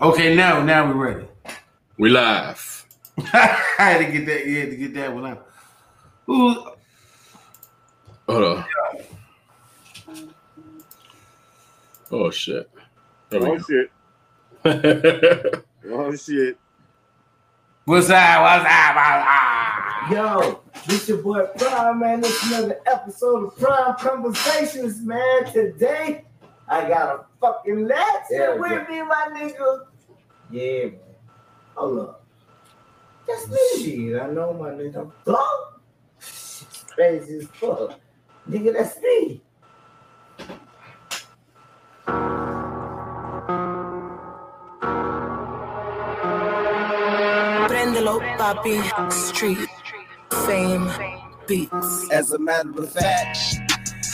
Okay, now now we're ready. We live. I had to get that. You had to get that one out. Who? Hold on. Oh shit. There Oh we shit. Oh shit. What's that? What's that? What's that? Yo, this your boy Prime, man. This another episode of Prime Conversations, man. Today, I got a fucking legend Yeah, with yeah. me, my nigga. Yeah, man. Hold up. That's me. Shit, I know my nigga. Fuck. Crazy as fuck. Nigga, that's me. Prendelo, papi. Street. Fame. Beats. As a matter of fact,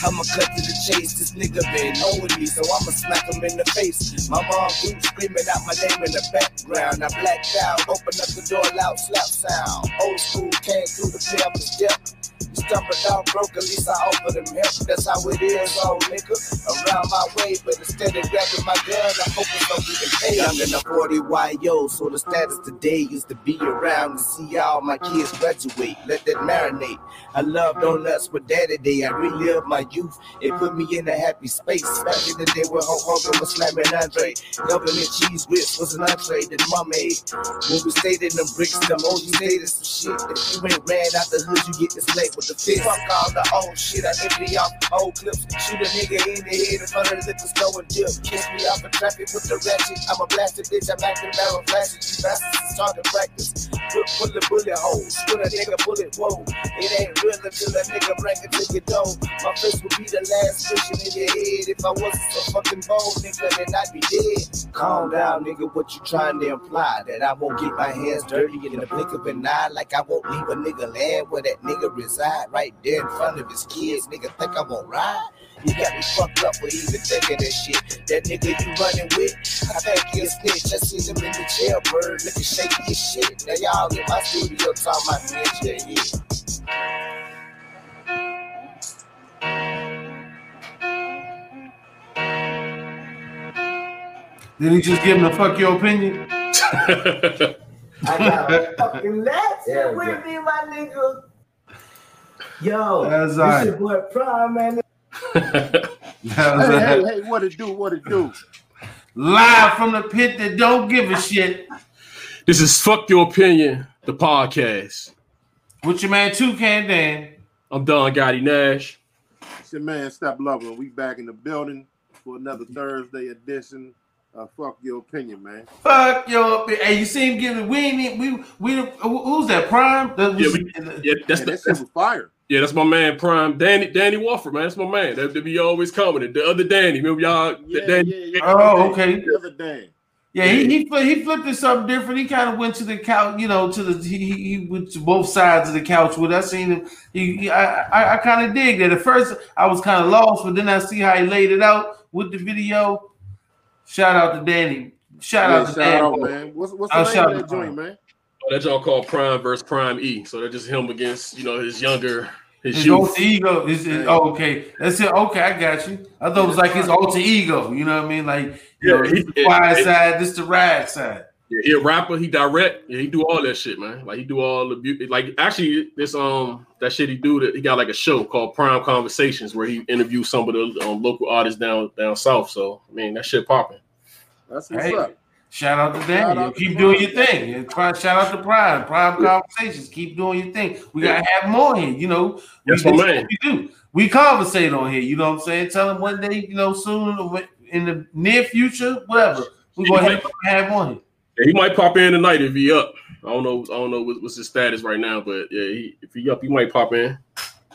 I'ma cut to the chase. This nigga been me, so I'ma smack him in the face. My mom grew screaming out my name in the background. I blacked out, open up the door, loud slap sound. Old school came through the pay up the step. Stumbled down broke, at least I offered him help. That's how it is, old nigga. Around my way, but instead of grabbing my gun, I hope it's don't even pay. I'm in a 40 YO, so the status today is to be around to see all my kids graduate. Let that marinate. I love donuts with daddy day. I relive my youth. It put me in a happy space. Back in the day when Hulk Hogan was slamming Andre. Government cheese whips was an entree that mom made. When we stayed in the bricks, them OG in some shit. If you ain't ran out the hood, you get this late with the fist. Fuck all the old shit. I empty off old clips. Shoot a nigga in the head in front of the liquor store and dip. Kiss me off in traffic with the ratchet. I'm a blasted bitch. I'm acting barrel flashing. You bastards start to practice. Put bullet bullet holes. Put a nigga bullet whoa. It ain't real until a nigga bring it to your door. My face would be the last vision in your head. If I wasn't so fucking bold, nigga, then I'd be dead. Calm down, nigga. What you trying to imply? That I won't get my hands dirty in the blink of an eye, like I won't leave a nigga land where that nigga reside, right there in front of his kids. Nigga think I won't ride. You got me fucked up for even thinking that shit. That nigga you running with, I think he a snitch. I seen him in the jailbird, looking shaky as shit. Now y'all in my studio talking about snitch, yeah, yeah. Did he just give him the fuck your opinion? I got a fucking legend Yeah, with yeah. me, my nigga. Yo, That's this right. your boy Prime, man. Hey, hey, hey, what it do? What it do? live from the pit that don't give a shit. this is fuck your opinion, the podcast. With your man Toucan Dan. I'm Don Gotti Nash. It's your man Step Lover. We back in the building for another Thursday edition. of fuck your opinion, man. Fuck your. Hey, you see him giving. We ain't. We we. Who's that? Prime. That was, Yeah, we- Yeah, that's Man, the, that shit was fire. Yeah, that's my man Prime Danny Danny Wofford, man. That's my man. That, that be always commenting. The other Danny, remember y'all? Yeah, Danny, yeah, yeah. Oh, okay. The other day. Yeah, he he, flipped, he flipped it something different. He kind of went to the couch, you know, to the he, he he went to both sides of the couch with us. Seen him. He, he I I, I kind of dig that. At first, I was kind of lost, but then I see how he laid it out with the video. Shout out to Danny. Shout Yeah, out to shout Dan. out, man. What's, what's I'll the uh, name shout of that out. joint, man? Oh, that y'all call Prime versus Prime E. So that's just him against you know his younger his, His youth. alter ego. His, his- oh, okay. That's it. Okay, I got you. I thought it was like his alter ego. You know what I mean? Like, you Yeah, know, he- the quiet it- side, this the rad side. Yeah, he a rapper. He direct. Yeah, he do all that shit, man. Like he do all the beauty. Like actually, this um that shit he do that he got like a show called Prime Conversations where he interviews some of the um, local artists down down south. So I mean that shit popping. That's what's Hey. up. Shout out to Shout Danny. out Keep Prime. doing your thing. Shout out to Prime. Prime Conversations. Keep doing your thing. We gotta have more here. You know, we, That's my this is man. what we do. We conversate on here. You know what I'm saying? Tell them one day, you know, soon in the near future, whatever. We gonna have, have on here. Yeah, he might pop in tonight if he up. I don't know. I don't know what, what's his status right now, but yeah, he, if he up, he might pop in.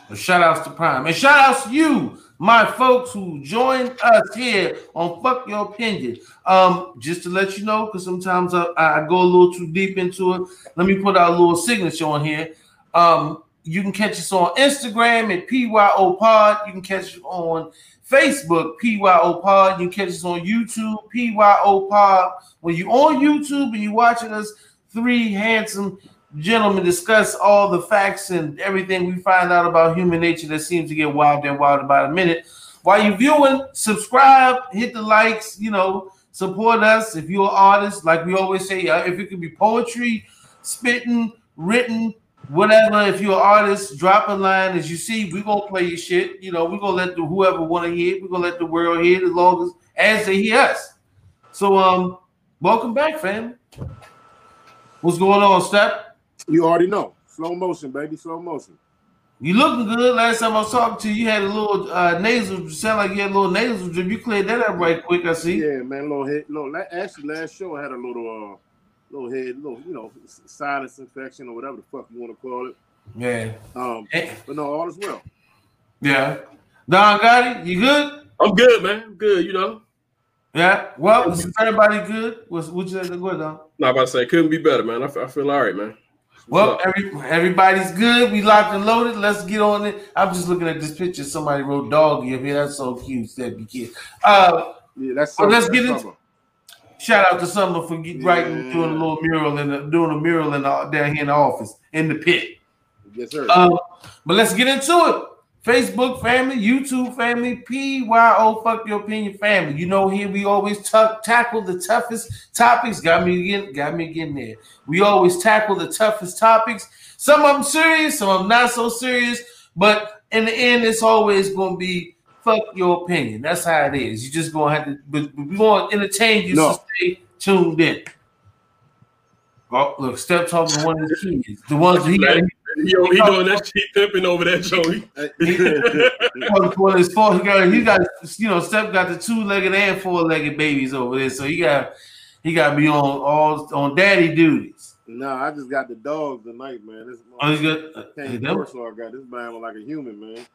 But shout outs to Prime. And shout outs to you, my folks who joined us here on Fuck Your Opinion. Um, just to let you know, because sometimes I, I go a little too deep into it. Let me put our little signature on here. Um, you can catch us on Instagram at PYO Pod. You can catch us on Facebook, PYO Pod. You can catch us on YouTube, PYO Pod. When you're on YouTube and you're watching us, three handsome gentlemen discuss all the facts and everything we find out about human nature that seems to get wild and wild about a minute. While you're viewing, subscribe, hit the likes, you know, support us. If you're an artist, like we always say, uh, if it could be poetry, spitting, written, whatever. If you're an artist, drop a line. As you see, we're gonna play your shit. You know, we're gonna let the whoever want to hear it, we're gonna let the world hear it as long as as they hear us. So um, welcome back, fam. What's going on, Step? You already know. Slow motion, baby. Slow motion. You looking good. Last time I was talking to you, you had a little uh, nasal. Sound like you had a little nasal drip. You cleared that up right quick. I see. Yeah, man. Little head. Little. la- Actually, last show I had a little, uh, little head, little, you know, sinus infection or whatever the fuck you want to call it. Yeah. Um, Eh, but no, all is well. Yeah. Don Gotti, you good? I'm good, man. I'm good, you know. Yeah. Well, is everybody good? What's what you say? Go ahead, Don. Not about to say couldn't be better, man. I I feel all right, man. Well, every, everybody's good. We locked and loaded. Let's get on it. I'm just looking at this picture. Somebody wrote doggy up here. That's so cute. Be kid. Uh, Yeah, that's Well, summer. let's that's get into- shout out to Summer for get, writing, doing a little mural and doing a mural in the, down here in the office in the pit. Yes, sir. Um, but let's get into it. Facebook family, YouTube family, PYO fuck your opinion family. You know, here we always ta- tackle the toughest topics. Got me again, got me again there. We always tackle the toughest topics. Some of them serious, some of them not so serious. But in the end, it's always gonna be fuck your opinion. That's how it is. You just gonna have to but but we want to entertain you, No. so stay tuned in. Oh, look, step talking to one of the kids. The ones that he got He, he doing that shit pimping over that joint. for, for his fault. He got he got you know Steph got the two legged and four legged babies over there, so he got he got to be on all on daddy duties. nah, I just got the dogs tonight, man. This Oh, he's got uh, can't hey, hey, them- so I got this man was like a human, man.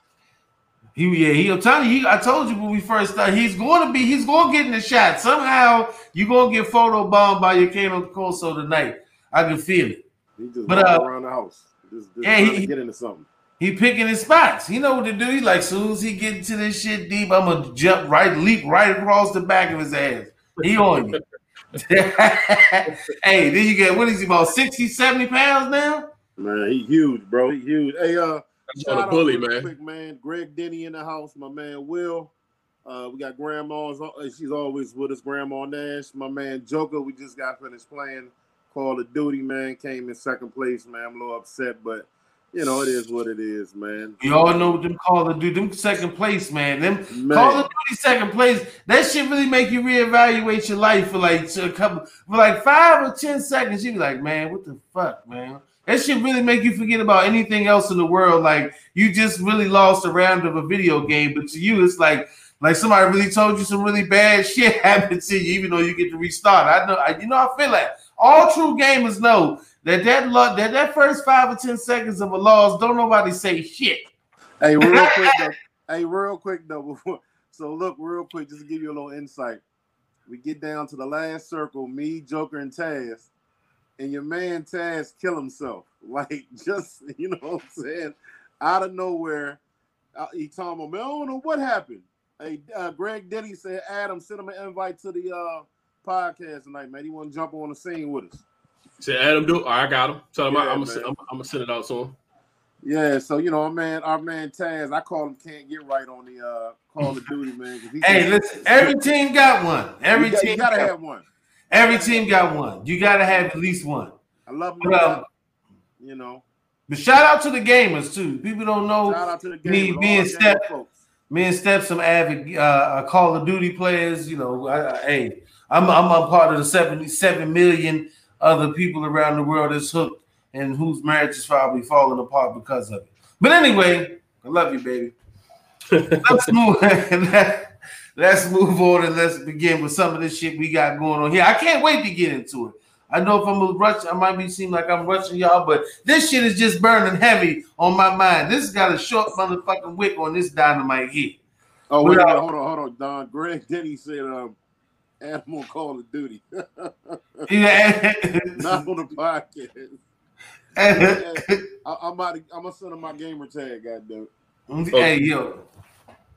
he yeah he. I'm telling you, he, I told you when we first started, he's going to be he's going to get in the shot somehow. You're going to get photo bombed by your Cane Corso tonight. I can feel it. He just But, uh, around the house, just, just yeah, he- to get into something. He picking his spots. He know what to do. He like soon as he get into this shit deep, I'm gonna jump right, leap right across the back of his ass. He on you. hey, then you get what is he about 60, 70 pounds now? Man, he huge, bro. He huge. Hey, uh, That's on a bully, man. Quick, man. Greg Denny in the house. My man Will. Uh, we got grandma's. uh, She's always with us. Grandma Nash. My man Joker. We just got finished playing Call of Duty. Man came in second place. Man, I'm a little upset, but you know it is what it is, man. You all know what them Call of Duty, them second place, man. Them Man. Call of Duty second place. That shit really make you reevaluate your life for like a couple, for like five or ten seconds. You be like, man, what the fuck, man? That shit really make you forget about anything else in the world. Like you just really lost a round of a video game, but to you, it's like like somebody really told you some really bad shit happened to you, even though you get to restart. I know, I, you know, I feel like all true gamers know that that lo- that that first five or ten seconds of a loss, don't nobody say shit. Hey, real quick though. Hey, real quick though. Before, so look, real quick, just to give you a little insight. We get down to the last circle, me, Joker, and Taz, and your man Taz kill himself. Like just you know what I'm saying, out of nowhere. Uh, he told me, I don't know what happened. Hey, uh, Greg Denny said, Adam, send him an invite to the uh, podcast tonight, man. He want to jump on the scene with us. Say Adam, do. All right, I got him. Tell him Yeah, I, I'm gonna I'm, I'm send it out to him. Yeah, so you know, our man, our man Taz, I call him can't get right on the uh, Call of Duty, man. he Hey, listen, every team got one. Every got, team gotta got, have one. every team got one. You gotta have at least one. I love him. But, um, you know, but shout out to the gamers too. People don't know shout out to the game. me- all me and the Steph- me and Steph some avid uh, Call of Duty players. You know, I, I, hey, I'm I'm a part of the 77 million other people around the world that's hooked and whose marriage is probably falling apart because of it. But anyway, I love you, baby. let's move. let's move on and let's begin with some of this shit we got going on here. I can't wait to get into it. I know if I'm a rush, I might be seem like I'm rushing y'all, but this shit is just burning heavy on my mind. This got a short motherfucking wick on this dynamite here. Oh wait, a hold on, hold on, Don. Greg Denny said, um, "Animal Call of Duty, Yeah. not on the podcast." I, I'm about to, I'm gonna send him my gamer tag. Goddamn. hey yo,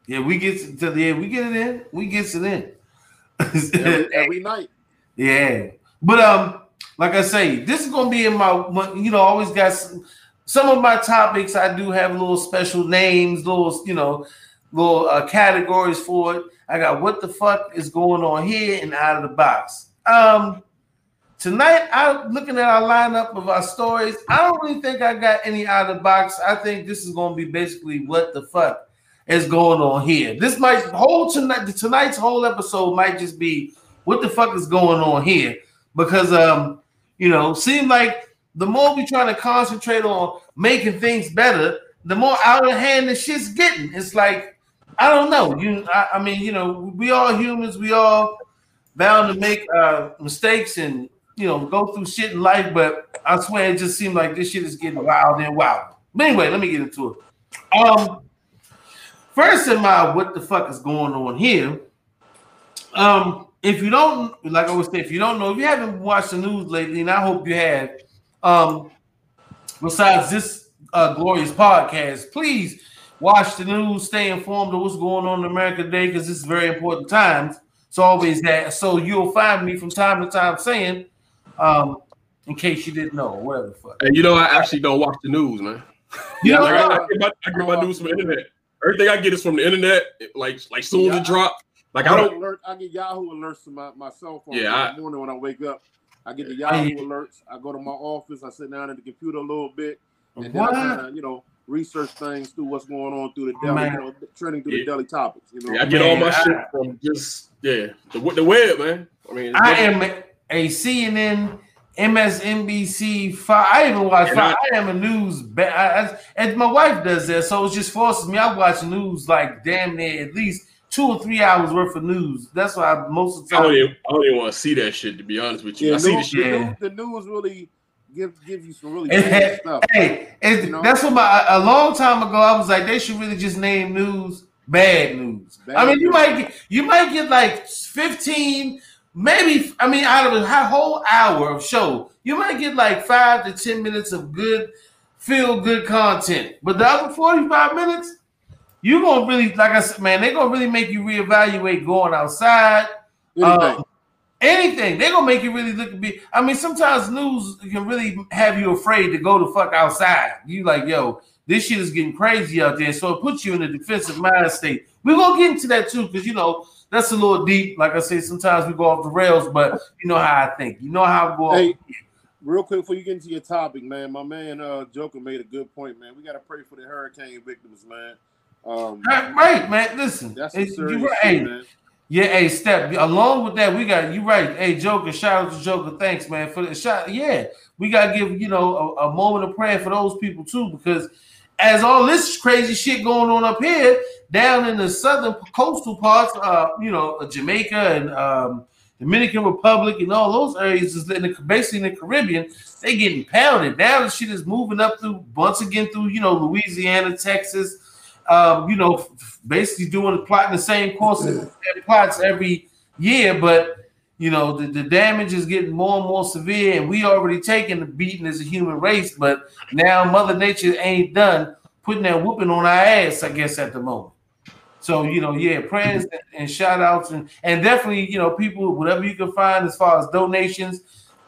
yeah, we get to the yeah, we get it in, we gets it in. Every, every night. Yeah, but um, like I say, this is gonna be in my, my- you know, always got some, some of my topics. I do have little special names, little, you know, little uh, categories for it. I got what the fuck is going on here and out of the box. Um, tonight, I'm looking at our lineup of our stories. I don't really think I got any out of the box. I think this is going to be basically what the fuck is going on here. This might whole tonight. Tonight's whole episode might just be what the fuck is going on here because um, you know, seem like the more we trying to concentrate on making things better, the more out of hand the shit's getting. It's like I don't know. You, I, I mean, you know, we all humans. We all bound to make uh, mistakes and you know go through shit in life. But I swear, it just seems like this shit is getting wild and wild. But anyway, let me get into it. Um, first in my what the fuck is going on here? Um, if you don't, like I always say, if you don't know, if you haven't watched the news lately, and I hope you have, um, besides this uh, glorious podcast, please watch the news, stay informed of what's going on in America today, because it's very important times. It's always that. So you'll find me from time to time saying, um, in case you didn't know, whatever the fuck. And you know, I actually don't watch the news, man. You know, Like, I, I get my, I get my news from the internet. Everything I get is from the internet. Like like soon as it drop. Like I I don't don't. alert. I get Yahoo alerts to my, my cell phone. Yeah, in I- the morning when I wake up. I get the Yahoo alerts. I go to my office. I sit down at the computer a little bit, and then I kind of you know research things through what's going on through the daily, Man. you know, trending through Yeah. the daily topics. You know, Yeah, I get all my Man, shit from just yeah the the web, man. I mean, I am a CNN, MSNBC. Five. I even watch. And Five. I am a news. Ba- I, I, and my wife does that, so it just forces me. I watch news like damn near at least two or three hours worth of news. That's why I, most of the I don't time. even I don't even want to see that shit. To be honest with you, yeah, I see the shit. Yeah. news, the news really give give you some really good stuff. Hey, You know? that's what my a long time ago I was like they should really just name news bad news. Bad I mean you might get you might get like fifteen, maybe I mean out of a whole hour of show you might get like five to ten minutes of good feel good content, but the other forty five minutes you gonna really like I said man they're gonna really make you reevaluate going outside. Um, anything. They're gonna make you really look at. I mean, sometimes news can really have you afraid to go the fuck outside. You like, yo, this shit is getting crazy out there. So it puts you in a defensive mind state. We're gonna get into that too, because you know that's a little deep. Like I say, sometimes we go off the rails, but you know how I think. You know how I go. Hey, real quick before you get into your topic, man, my man uh Joker made a good point, man. We gotta pray for the hurricane victims, man. Um Right, man. Listen, that's Hey, some you serious right. shit, man. Yeah, hey, step. Along with that, we got you right. Hey, Joker, shout out to Joker. Thanks, man, for the shot. Yeah, we gotta give you know a, a moment of prayer for those people too, because as all this crazy shit going on up here, down in the southern coastal parts, uh, you know, Jamaica and um, Dominican Republic and all those areas is in the, basically in the Caribbean, they getting pounded. Now the shit is moving up through once again through you know Louisiana, Texas, um, you know, basically doing plotting the same course and plots every year, but you know the, the damage is getting more and more severe, and we already taking the beating as a human race, but now Mother Nature ain't done putting that whooping on our ass, I guess, at the moment. So you know, yeah, prayers and, and shout outs and and definitely, you know, people, whatever you can find as far as donations,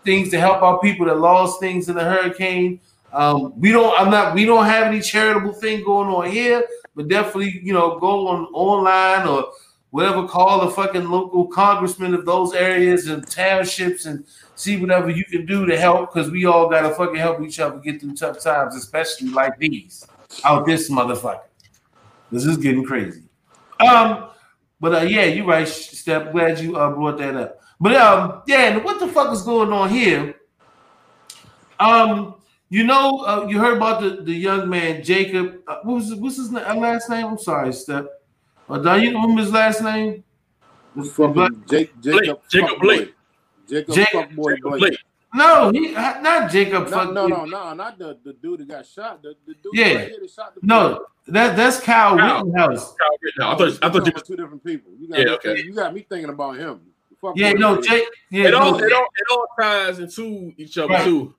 things to help out people that lost things in the hurricane. Um, we don't, I'm not, we don't have any charitable thing going on here, but definitely, you know, go on online or whatever, call the fucking local congressman of those areas and townships and see whatever you can do to help because we all gotta fucking help each other get through tough times, especially like these out this motherfucker. This is getting crazy. Um, but uh, yeah, you're right, Step. Glad you uh, brought that up. But um, yeah, what the fuck is going on here? Um, you know, uh, you heard about the, the young man Jacob. Uh, what was what's his na- uh, last name? I'm sorry, Step. Uh, do you remember his last name? Fucking Jake, Jacob, Blake, Jacob Blake. Jacob, Jake- Fuckboy Jacob Blake. Blake. No, he not Jacob. No, fuck no, no, no, not the, the dude that got shot. The, the dude Yeah. right here that shot the No, that that's Kyle, Kyle. Rittenhouse. Kyle Rittenhouse. I thought I You're thought you talking was two different people. You got, Yeah, me, okay. you got me thinking about him. Fuck Yeah, no. Jake. Yeah, it all, no, it all it all ties into each other Right. too.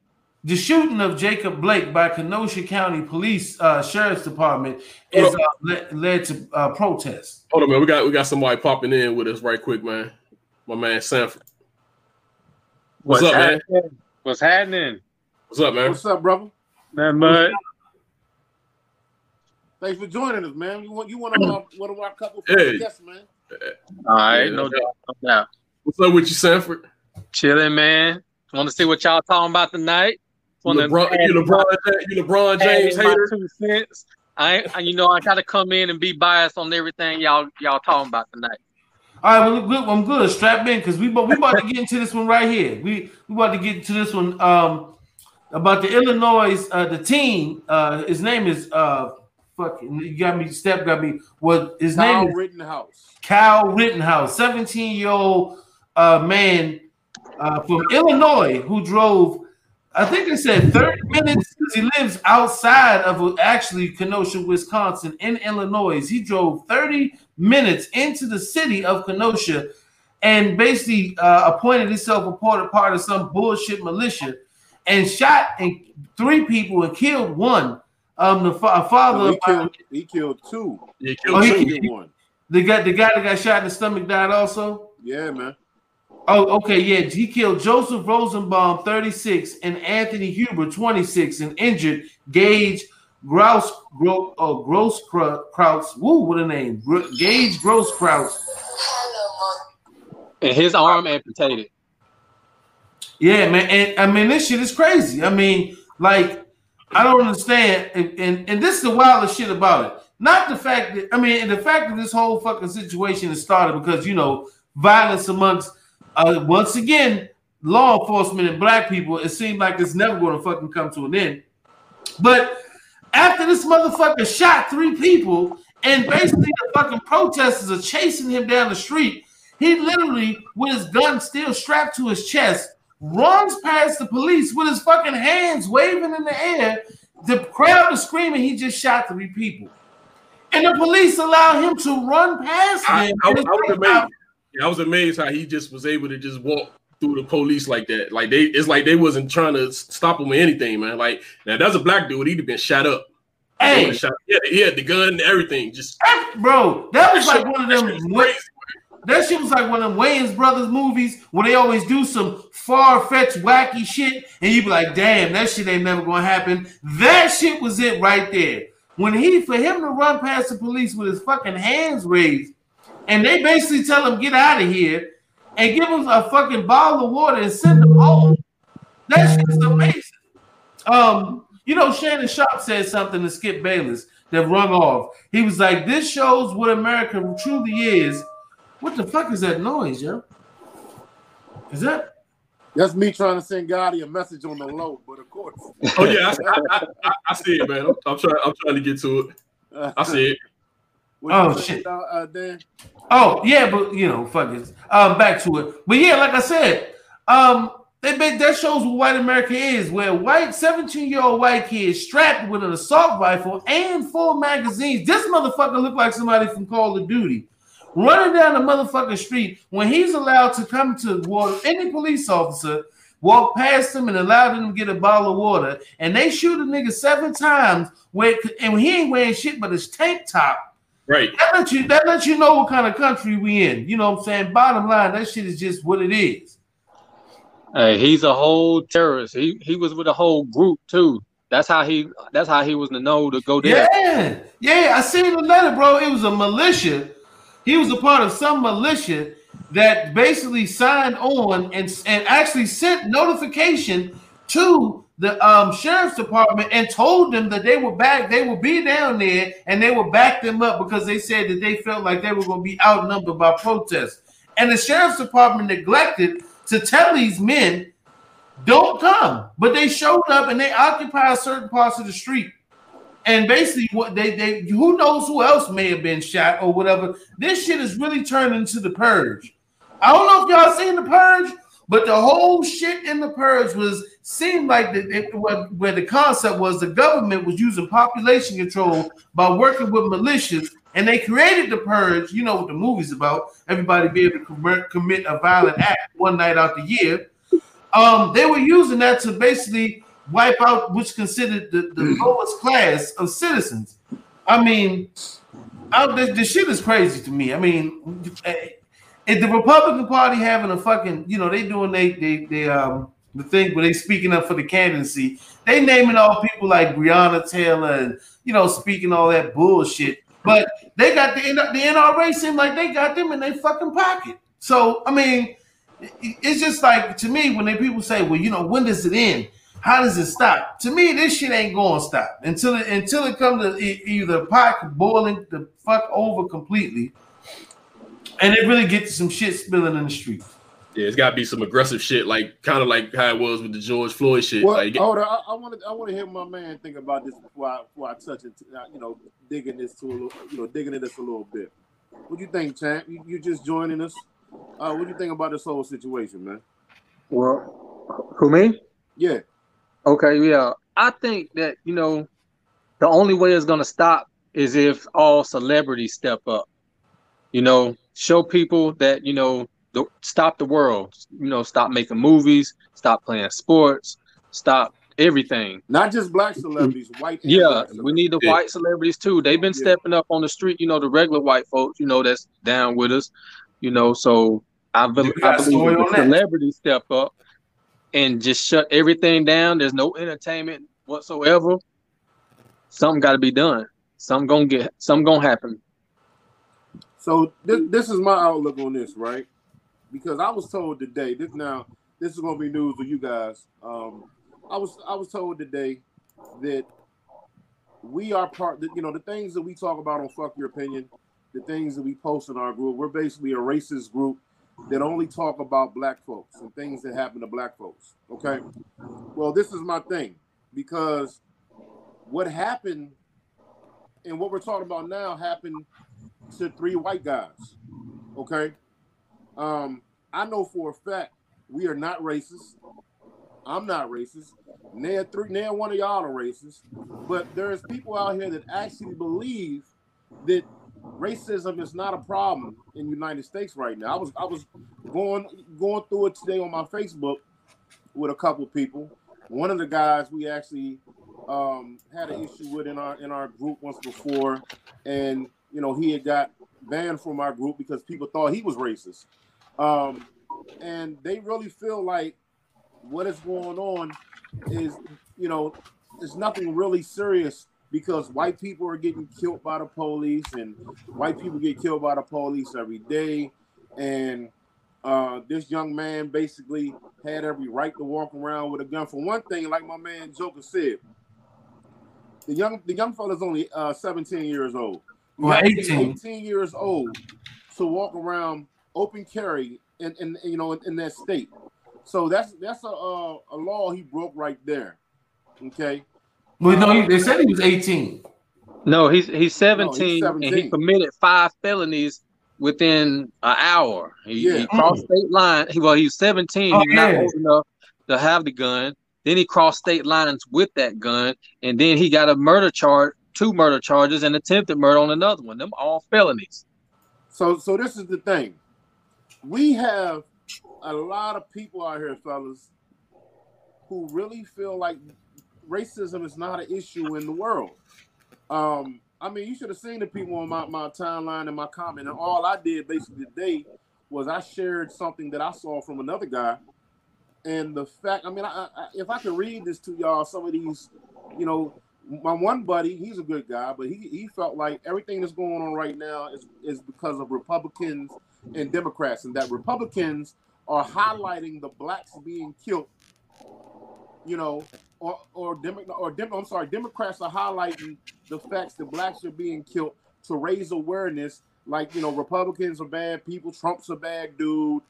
The shooting of Jacob Blake by Kenosha County Police uh, Sheriff's Department is uh, led, led to uh, protests. Hold on, man. We got we got somebody popping in with us right quick, man. My man Sanford. What's, up, man? What's happening? What's up, man? What's up, brother? Man, but Thanks for joining us, man. You want you one of our one of our couple Hey. guests, man. All right, Yeah. no doubt, no doubt. What's up with you, Sanford? Chilling, man. Want to see what y'all talking about tonight? You LeBron, you LeBron, you LeBron James my hater? two cents. I, ain't- I, you know, I gotta come in and be biased on everything y'all y'all talking about tonight. All right, well, good. I'm good. Strap in because we about, we about to get into this one right here. We we about to get into this one um about the Illinois uh the team. Uh his name is uh fucking you got me step got me what his Kyle name is Rittenhouse. Kyle Rittenhouse, 17 year old uh man uh from Illinois who drove I think they said 30 minutes because he lives outside of actually Kenosha, Wisconsin, in Illinois. He drove 30 minutes into the city of Kenosha and basically uh, appointed himself a part, part of some bullshit militia and shot and three people and killed one. Um, the fa- father, No, he of- killed he killed two. Yeah, Oh, killed he- two. Get one. the guy, the guy that got shot in the stomach died also. Yeah, man. Oh, okay, yeah. He killed Joseph Rosenbaum, 36, and Anthony Huber, 26, and injured Gage Grouse Gro, oh, Gross Krauts. Woo, what a name. Gage Gross Krauts. And his arm amputated. Yeah, man. And I mean, this shit is crazy. I mean, like, I don't understand. And, and, and this is the wildest shit about it. Not the fact that, I mean, and the fact that this whole fucking situation has started because, you know, violence amongst, uh, once again, law enforcement and black people, it seems like it's never going to fucking come to an end. But after this motherfucker shot three people and basically the fucking protesters are chasing him down the street, he literally, with his gun still strapped to his chest, runs past the police with his fucking hands waving in the air. The crowd is screaming he just shot three people. And the police allow him to run past I, them. I, I And it's was amazed. Yeah, I was amazed how he just was able to just walk through the police like that. Like they, it's like they wasn't trying to stop him or anything, man. Like now, that's a black dude. He'd have been shot up. Hey, shot- yeah, he had the gun and everything. Just bro, that was like one of them. crazy. That shit was like one of them Wayans Brothers movies where they always do some far fetched, wacky shit, and you'd be like, damn, that shit ain't never gonna happen. That shit was it right there. When he, for him to run past the police with his fucking hands raised, and they basically tell him, get out of here, and give him a fucking bottle of water and send him home. That shit is amazing. Um, you know, Shannon Sharpe said something to Skip Bayless that rung off. He was like, This shows what America truly is. What the fuck is that noise, yo? Is that That's me trying to send Gotti a message on the low, but of course. Oh yeah, I, I, I, I see it, man. I'm, I'm trying. I'm trying to get to it. I see it. What Oh, shit. Uh, uh, Dan? Oh yeah, but you know, fuck it. Um, back to it. But yeah, like I said, um, they make that shows what white America is, where white 17-year-old white kid strapped with an assault rifle and four magazines. This motherfucker looked like somebody from Call of Duty. Running down the motherfucking street when he's allowed to come to water any police officer, walk past him and allow them to get a bottle of water, and they shoot a nigga seven times where and he ain't wearing shit but his tank top. Right. That lets you that lets you know what kind of country we in. You know what I'm saying? Bottom line, that shit is just what it is. Hey, he's a whole terrorist. He he was with a whole group too. That's how he that's how he was to know to go there. Yeah, yeah. I seen the letter, bro. It was a militia. He was a part of some militia that basically signed on and, and actually sent notification to the um, sheriff's department and told them that they were back, they would be down there and they would back them up because they said that they felt like they were going to be outnumbered by protests. And the sheriff's department neglected to tell these men, don't come. But they showed up and they occupied certain parts of the street. And basically, what they they who knows who else may have been shot or whatever. This shit is really turning into the purge. I don't know if y'all seen the purge, but the whole shit in the purge was seemed like the, it, what, where the concept was the government was using population control by working with militias, and they created the purge. You know what the movie's about? Everybody be able to commit, commit a violent act one night out the year. Um, they were using that to basically wipe out what's considered the, the lowest class of citizens. I mean, I, shit is crazy to me. I mean, eh, if the Republican Party having a fucking, you know, they doing they they they um the thing where they speaking up for the candidacy, they naming all people like Breonna Taylor and you know speaking all that bullshit. But they got the the NRA seem like they got them in their fucking pocket. So I mean, it's just like to me when they people say, well, you know, when does it end? How does it stop? To me, this shit ain't going to stop until it until it comes to either pot boiling the fuck over completely, and it really gets some shit spilling in the street. Yeah, it's got to be some aggressive shit, like kind of like how it was with the George Floyd shit. Well, like, hold on, I want to I want to hear my man think about this before I before I touch it. uh, You know, digging this to a little, you know, digging into this a little bit. What do you think, champ? You, you just joining us? Uh, what do you think about this whole situation, man? Well, who me? Yeah, Okay, yeah. I think that, you know, the only way it's gonna stop is if all celebrities step up. You know, show people that, you know, the, stop the world. You know, stop making movies, stop playing sports, stop everything. not just black celebrities, white. Yeah, black we need the white celebrities too. They've been Yeah. stepping up on the street, you know, the regular white folks, you know, that's down with us, you know. So I, got I believe the celebrities step up and just shut everything down. There's no entertainment whatsoever. Something got to be done. Something gonna get. Something gonna happen. So this, this is my outlook on this, right? Because I was told today. This now this is to be news for you guys. Um, I was I was told today that we are part. You know the things that we talk about on Fuck Your Opinion, the things that we post in our group. We're basically a racist group that only talk about black folks and things that happen to black folks. Okay. Well, this is my thing because what happened and what we're talking about now happened to three white guys. Okay. Um, I know for a fact we are not racist. I'm not racist. Near three, near one of y'all are racist. But there's people out here that actually believe that racism is not a problem in the United States right now. I was I was going going through it today on my Facebook with a couple people. One of the guys we actually um, had an issue with in our in our group once before, and you know he had got banned from our group because people thought he was racist. Um, and they really feel like what is going on is, you know, it's nothing really serious because white people are getting killed by the police and white people get killed by the police every day. And uh, this young man basically had every right to walk around with a gun. For one thing, like my man Joker said, the young the young fella's only uh, 17 years old. You Well, have 18. 18 years old to walk around open carry in, in you know in, in that state. So that's that's a uh, a law he broke right there. Okay. Well, no, he- they said he was 18. No, he's he's 17, and he committed five felonies within an hour. He, Yeah. he crossed state line. He, well, he's 17. Oh, he's not yeah. old enough to have the gun. Then he crossed state lines with that gun, and then he got a murder charge, two murder charges, and attempted murder on another one. Them all felonies. So so this is the thing. We have a lot of people out here, fellas, who really feel like racism is not an issue in the world. Um, I mean, you should have seen the people on my, my timeline and my comment. And all I did basically today was I shared something that I saw from another guy. And the fact, I mean, I, I, if I could read this to y'all, some of these, you know, my one buddy, he's a good guy, but he, he felt like everything that's going on right now is, is because of Republicans and Democrats, and that Republicans are highlighting the blacks being killed, you know, or or Demo, or Dem, I'm sorry, Democrats are highlighting the facts that blacks are being killed to raise awareness. Like you know, Republicans are bad people, Trump's a bad dude,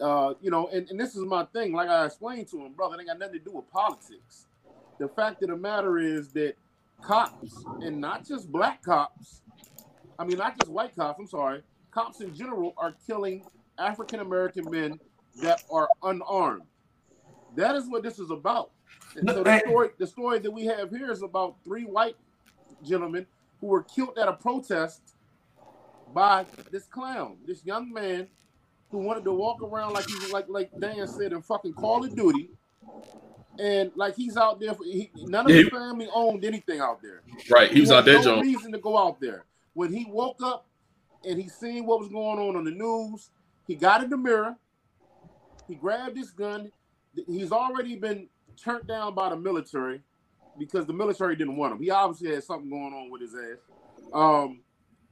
uh, you know, and, and this is my thing. Like I explained to him, brother, it ain't got nothing to do with politics. The fact of the matter is that cops, and not just black cops, I mean, not just white cops, I'm sorry, cops in general are killing African American men that are unarmed. That is what this is about. And so the story, the story that we have here is about three white gentlemen who were killed at a protest by this clown, this young man who wanted to walk around like he was like like Dan said in fucking Call of Duty, and like he's out there. For, he, none of Yeah, his family owned anything out there. Right. He was out there, no John. reason to go out there. When he woke up and he seen what was going on on the news, he got in the mirror. He grabbed his gun. he's already been turned down by the military because the military didn't want him. He obviously had something going on with his ass. Um,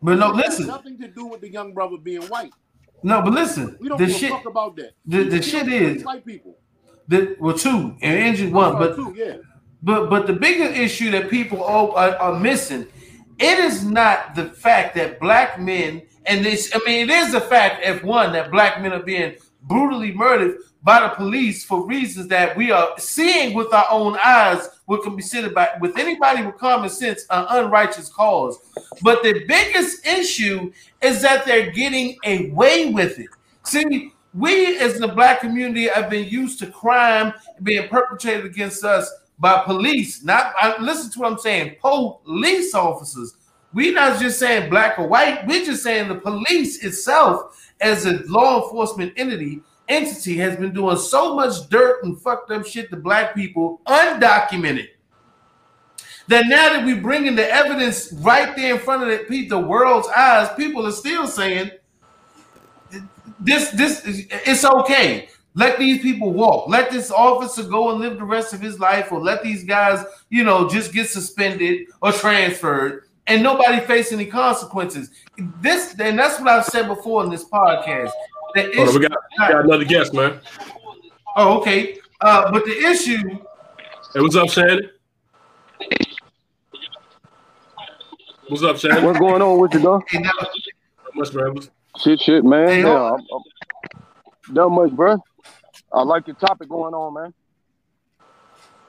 But no, listen. nothing to do with the young brother being white. No, but listen. We don't The give shit. a fuck about that. the- the shit is- white people. The, well, two and injured one, but two, yeah. But but the bigger issue that people all are, are missing, it is not the fact that black men and this. I mean, it is a fact. If one that black men are being brutally murdered by the police for reasons that we are seeing with our own eyes, what can be said by with anybody with common sense, an unrighteous cause. But the biggest issue is that they're getting away with it. See, we as the black community have been used to crime being perpetrated against us by police. Not I, listen to what I'm saying. Police officers. We're not just saying black or white. We're just saying the police itself, as a law enforcement entity, entity, has been doing so much dirt and fucked up shit to black people, undocumented. That now that we bringing the evidence right there in front of the, the world's eyes, people are still saying this this is- it's okay. Let these people walk. Let this officer go and live the rest of his life, or let these guys, you know, just get suspended or transferred, and nobody face any consequences. This, and that's what I've said before in this podcast. The Hold on, we got, we got another guest, man. oh, okay. Uh, but the issue, Hey, what's up, Shannon? What's up, Shannon? What's going on with you, though? and that- Not much, man. What's- Shit, shit, man. Hey, yeah, I'm, I'm, not much, bro. I like the topic going on, man.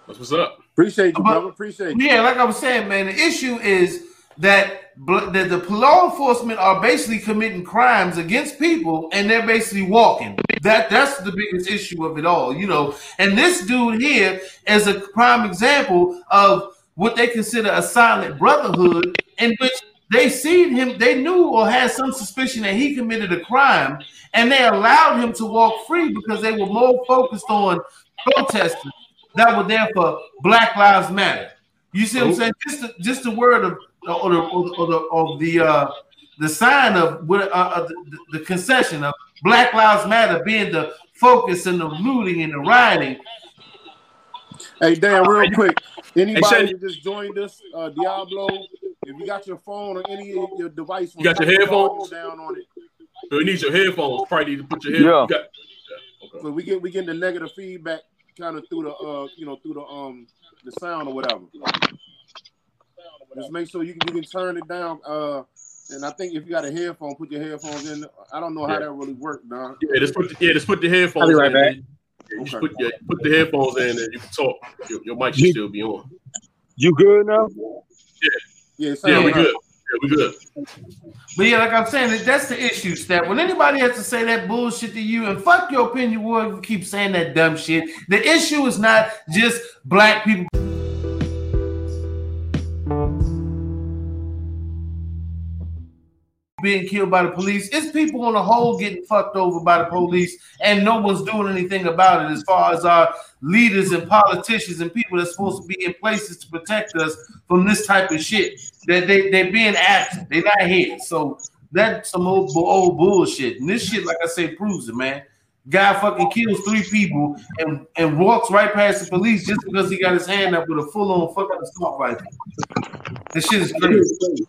That's what's up. Appreciate you, But- brother. Appreciate you. Yeah, like I was saying, man, the issue is that bl- that the law enforcement are basically committing crimes against people, and they're basically walking. That that's the biggest issue of it all, you know. And this dude here is a prime example of what they consider a silent brotherhood, in which they seen him, they knew or had some suspicion that he committed a crime, and they allowed him to walk free because they were more focused on protesting that were there for Black Lives Matter. You see what I'm saying? Just the, just the word of or the or the, of the uh, the sign of what uh, uh, the, the concession of Black Lives Matter being the focus and the looting and the rioting. Hey, Dan, real quick. Anybody Shannon. that just joined us, uh, Diablo, if you got your phone or any of your device, You got your headphones? down on it. You need your headphones. Probably need to put your head. Yeah. You got, okay. So we get we get the negative feedback kind of through the uh you know through the um the sound or whatever. Just make sure you can you can turn it down. Uh, and I think if you got a headphone, put your headphones in. I don't know how Yeah. that really works, Don. Yeah, just put the, yeah, just put the headphones. I'll be right in, back. Man. Yeah, just put yeah, put the headphones in, and you can talk. Your, your mic should still be on. You good now? Yeah, it Yeah, we right. good. Yeah, we good. But yeah, like I'm saying, that's the issue. That when anybody has to say that bullshit to you, and fuck your opinion, will you keep saying that dumb shit. The issue is not just black people. Being killed by the police. It's people on the whole getting fucked over by the police, and no one's doing anything about it as far as our leaders and politicians and people that's supposed to be in places to protect us from this type of shit. That they, they're being absent. They're not here. So that's some old, old bullshit. And this shit, like I say, proves it, man. Guy fucking kills three people and, and walks right past the police just because he got his hand up with a full-on fucking assault rifle. This shit is crazy.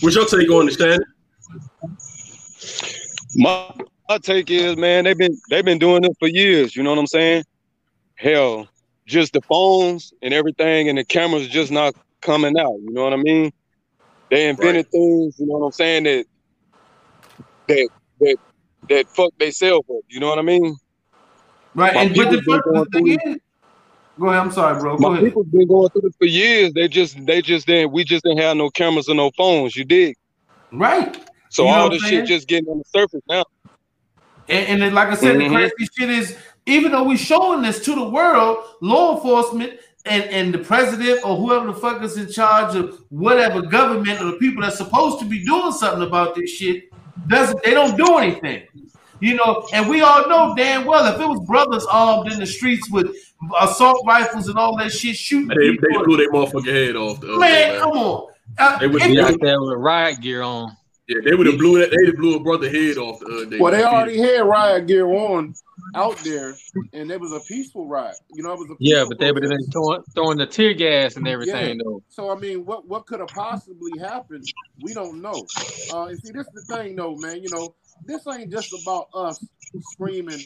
What's your take on this, Shannon? My, my take is, man, they've been they've been doing this for years. You know what I'm saying? Hell, just the phones and everything, and the cameras just not coming out. You know what I mean? They invented things. You know what I'm saying? That that that that fuck they sell for. You know what I mean? Right, My and but the, people been the thing is, go ahead. I'm sorry, bro. Go My ahead. people's been going through this for years. They just they just didn't. We just didn't have no cameras or no phones. You dig? Right, So You all this shit just getting on the surface now. and, and then, like I said, Mhm. the crazy shit is even though we're showing this to the world, law enforcement and and the president or whoever the fuck is in charge of whatever government or the people that's supposed to be doing something about this shit doesn't. They don't do anything. You know, and we all know damn well if it was brothers armed in the streets with assault rifles and all that shit shooting They, they people, blew their motherfucking head off. The other man, man. come on. Uh, They would if Be you- out there with riot gear on. Yeah, they would have blew that. They would blew a brother head off the other day. Well, they already had riot gear on out there, and it was a peaceful riot. You know, it was a Yeah, but they were protest. then throwing, throwing the tear gas and everything, though. So I mean, what what could have possibly happened? We don't know. Uh, and see, this is the thing, though, man. You know, this ain't just about us screaming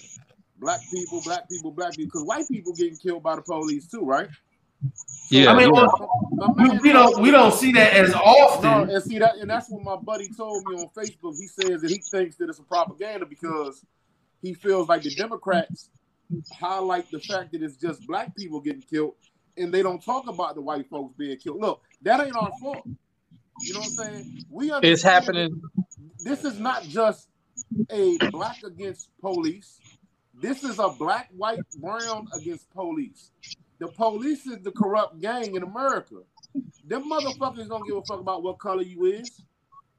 black people, black people, black people, because white people getting killed by the police too, right? Yeah, I mean, well, we, we don't we don't see that as No, often. and see that, and that's what my buddy told me on Facebook. He says that he thinks that it's a propaganda because he feels like the Democrats highlight the fact that it's just black people getting killed, and they don't talk about the white folks being killed. Look, that ain't our fault. You know what I'm saying? We are. It's happening. This is not just a black against police. This is a black, white, brown against police. The police is the corrupt gang in America. Them motherfuckers don't give a fuck about what color you is.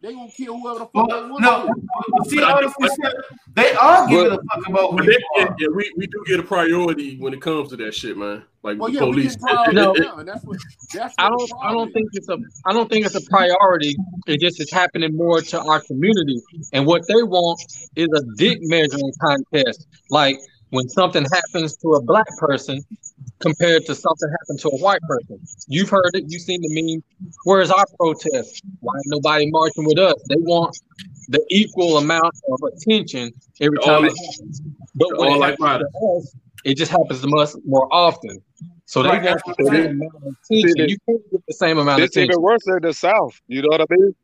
They gonna kill whoever the fuck they want. no, to. see, honestly, they are giving a fuck about who But you they, yeah, are. yeah, we, we do get a priority when it comes to that shit, man. Like Well, the yeah, police. get No. now, that's what that's. I don't. I don't is. think it's a. I don't think it's a priority. It just is happening more to our community, and what they want is a dick measuring contest. Like when something happens to a black person compared to something happened to a white person. You've heard it. You've seen the meme. Where's our protest? Why ain't nobody marching with us? They want the equal amount of attention every All time it happens. But when all it like happens to us, it just happens to us more often. So they Right, want the same amount of attention. that- You can't get the same amount of It's even worse in the South. You know what I mean?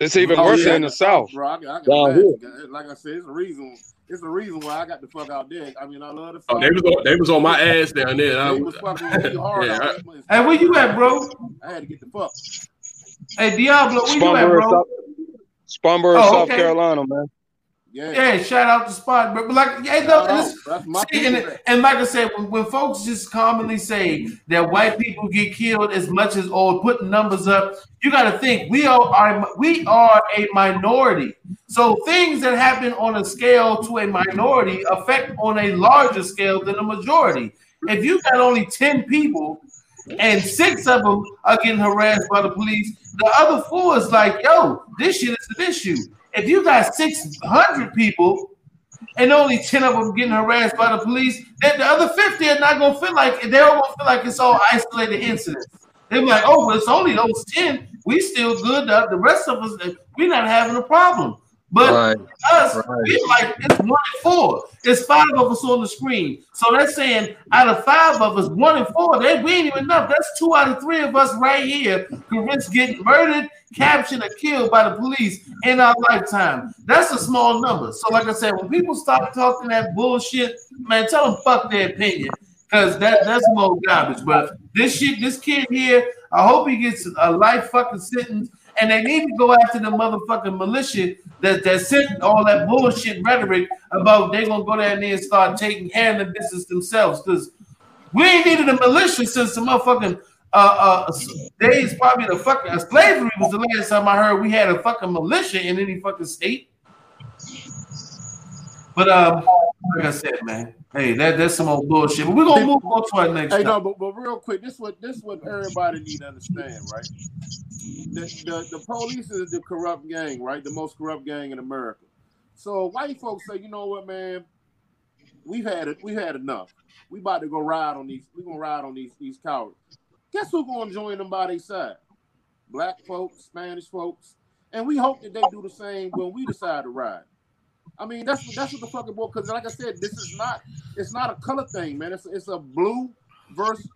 It's even Oh, worse yeah, in the South. bro. I, I got Down imagine. Like I said, it's a reason. It's the reason why I got the fuck out there. I mean, I love the. Oh, they was on, they was on my ass down there. I, was fucking really hard. Yeah, I- Hey, where you at, bro? I had to get the fuck. Hey, Diablo, where you at, bro? South, Spartanburg, Oh, South okay. Carolina, man. Yeah, Yeah, shout out to Spot, bro. But like, yeah, no, Shout out. listen, that's my See, and, and like I said, when, when folks just commonly say that white people get killed as much as or put numbers up, you got to think we are, are we are a minority. So things that happen on a scale to a minority affect on a larger scale than a majority. If you got only ten people and six of them are getting harassed by the police, the other four is like, yo, this shit is an issue. If you got six hundred people and only 10 of them getting harassed by the police, then the other 50 are not gonna feel like they don't gonna feel like it's all isolated incidents. They're like, oh, well, it's only those 10. We still good. The, the rest of us, eh, we're not having a problem. But Right. us, Right. we like it's one and four. It's five of us on the screen. So that's saying out of five of us, one and four, that we ain't even enough. That's two out of three of us right here could risk getting murdered, captured, or killed by the police in our lifetime. That's a small number. So, like I said, when people stop talking that bullshit, man, tell them fuck their opinion. Cause that that's more garbage. But this shit, this kid here, I hope he gets a life fucking sentence. And they need to go after the motherfucking militia that, that sent all that bullshit rhetoric about they gonna go down there and start taking the business themselves. Because we ain't needed a militia since the motherfucking uh uh days probably the fucking uh, slavery was the last time I heard we had a fucking militia in any fucking state. But um, like I said, man, hey, that that's some old bullshit. But we're gonna move on to our next. Hey, topic. no, but, but real quick, this what this what everybody need to understand, right? The, the the police is the corrupt gang, right? The most corrupt gang in America. So white folks say, you know what, man, we've had it, we've had enough. We about to go ride on these, we gonna ride on these these cowards. Guess who gonna join them by their side? Black folks, Spanish folks, and we hope that they do the same when we decide to ride. I mean, that's what that's what the fucking boy. Because like I said, this is not it's not a color thing, man. It's it's a blue versus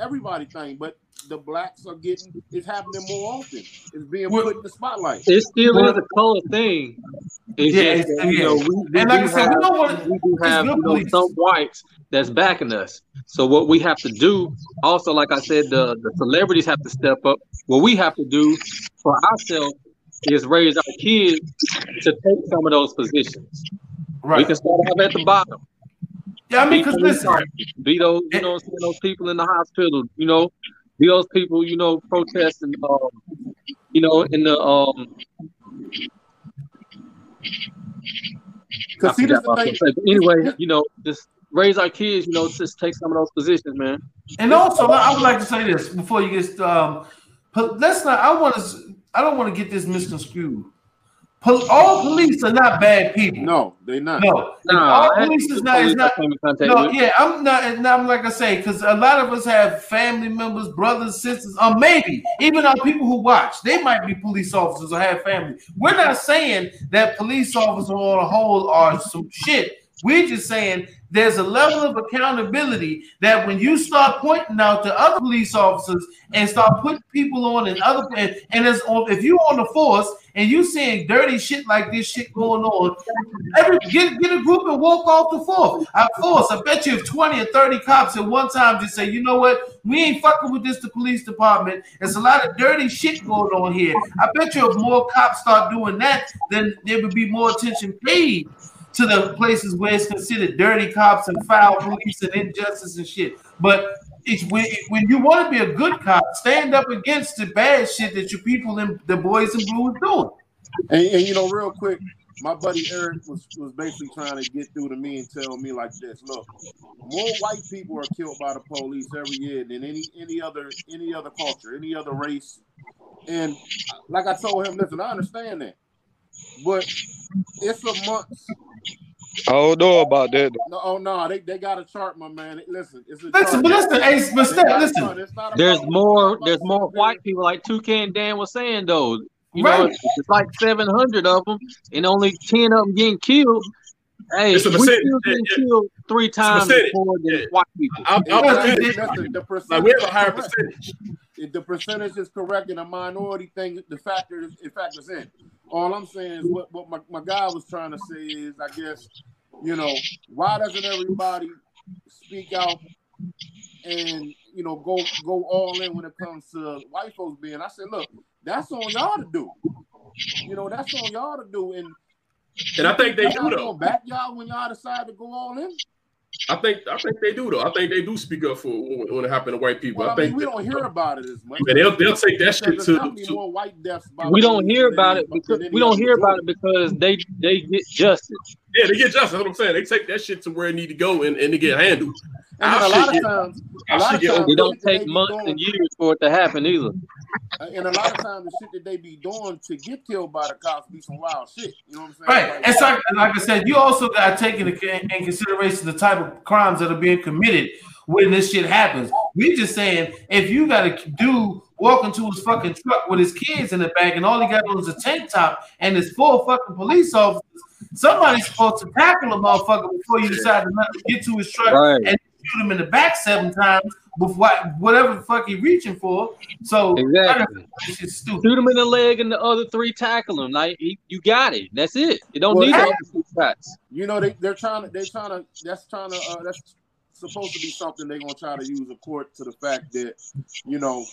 everybody thing. But the blacks are getting it's happening more often. It's being Well- put in the spotlight. It still is a color thing. It's Yeah, just, it's- that, you know, yeah. we, we And like I do said, we don't want- we do have you know, some whites that's backing us. So what we have to do, also, like I said, the, the celebrities have to step up. What we have to do for ourselves is raise our kids to take some of those positions. Right. We can start off at the bottom. Yeah, I mean, Be because listen, be those, you know, of those people in the hospital, you know, be those people, you know, protesting, um, you know, in the um. I Because see, this thing. But anyway, you know, just raise our kids, you know, just take some of those positions, man. And also, I would like to say this before you get um, but let's not. I want to. I don't want to get this misconstrued. Pol- all police are not bad people. No, they not. No, Nah, all I- police is not. Is police not came in contact no, with. yeah, I'm not. And I'm like I say, because a lot of us have family members, brothers, sisters, or maybe even our people who watch. They might be police officers or have family. We're not saying that police officers on a whole are some shit. We're just saying there's a level of accountability that when you start pointing out to other police officers and start putting people on and other and, and as on if you're on the force and you seeing dirty shit like this shit going on, every get get a group and walk off the force. I force. I bet you if 20 or 30 cops at one time just say, you know what, we ain't fucking with this the police department. There's a lot of dirty shit going on here. I bet you if more cops start doing that, then there would be more attention paid to the places where it's considered dirty cops and foul police and injustice and shit. But it's when, when you want to be a good cop, stand up against the bad shit that your people in the boys in blue is doing. And, and you know, real quick, my buddy Eric was, was basically trying to get through to me and tell me like this: Look, more white people are killed by the police every year than any any other any other culture, any other race. And like I told him, listen, I understand that, but it's a month. I don't know about that. No, oh no, they, they got a chart, my man. Listen, it's a Listen, chart. but listen, hey, but They Steph, got a listen. chart. It's not There's more. There's more white people, like Toucan Dan was saying, though. You know, Right. it's, it's like 700 of them, and only 10 of them getting killed. Hey, It's a we percentage, still yeah, getting yeah. killed three times more than yeah. white people. I'll, bigger. I'll Yeah, percentage. they- Listen, the percentage Like we have a higher percentage. The percentage is correct and the minority thing, the factor it factors in. All I'm saying is what, what my, my guy was trying to say is, I guess, you know, why doesn't everybody speak out and you know go go all in when it comes to white folks being? I said, look, that's on y'all to do. You know, that's on y'all to do. And And I think they do though. back y'all when y'all decide to go all in. I think I think they do though. I think they do speak up for when, when it happened to white people. Well, I I mean, think we that- don't hear about it as much. and they'll they'll take that shit there's to, to more white deaths by We don't hear about it because we don't hear about it because they they get justice. Yeah they get justice. That's what I'm saying. They take that shit to where it need to go and, and to get handled. And then Our a lot of get- times, a lot of times, It don't shit that they take months doing- and years for it to happen either. Uh, and a lot of times the shit that they be doing to get killed by the cops be some wild shit. You know what I'm saying? Right. Like- It's like, like I said, you also got to take into in consideration the type of crimes that are being committed when this shit happens. We just saying if you got a dude walking to his fucking truck with his kids in the back and all he got on is a tank top and there's four fucking police officers, somebody's supposed to tackle a motherfucker before you decide to let get to his truck Right. and shoot him in the back seven times before whatever the fuck he reaching for. So Exactly. this shit's stupid. Shoot him in the leg and the other three tackle him. Like he, you got it. That's it. You don't Well, need I- all the shots. you know, they they're trying to they're trying to that's trying to uh, that's supposed to be something they're gonna try to use a court to the fact that you know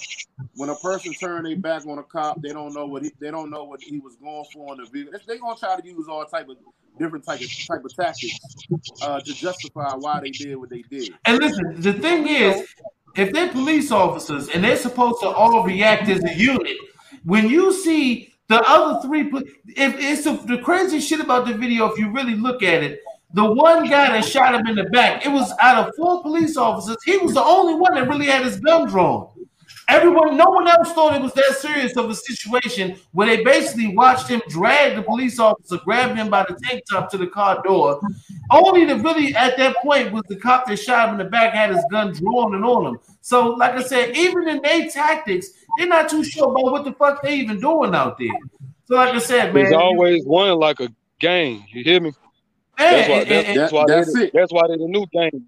when a person turn their back on a cop, they don't know what he, they don't know what he was going for in the vehicle. They're gonna try to use all type of different type of type of tactics uh, to justify why they did what they did. And listen, the thing is, if they're police officers and they're supposed to all react as a unit, when you see the other three, if it's the, the crazy shit about the video, if you really look at it, the one guy that shot him in the back, it was out of four police officers, he was the only one that really had his gun drawn. Everyone, no one else thought it was that serious of a situation where they basically watched him drag the police officer, grab him by the tank top to the car door. Only the really at that point was the cop that shot him in the back had his gun drawn and on him. So, like I said, even in their tactics, they're not too sure about what the fuck they even doing out there. So, like I said, man, There's always one like a game. You hear me? Man, That's why. That's, and- that's why. That's they, it. That's why they're the new gang.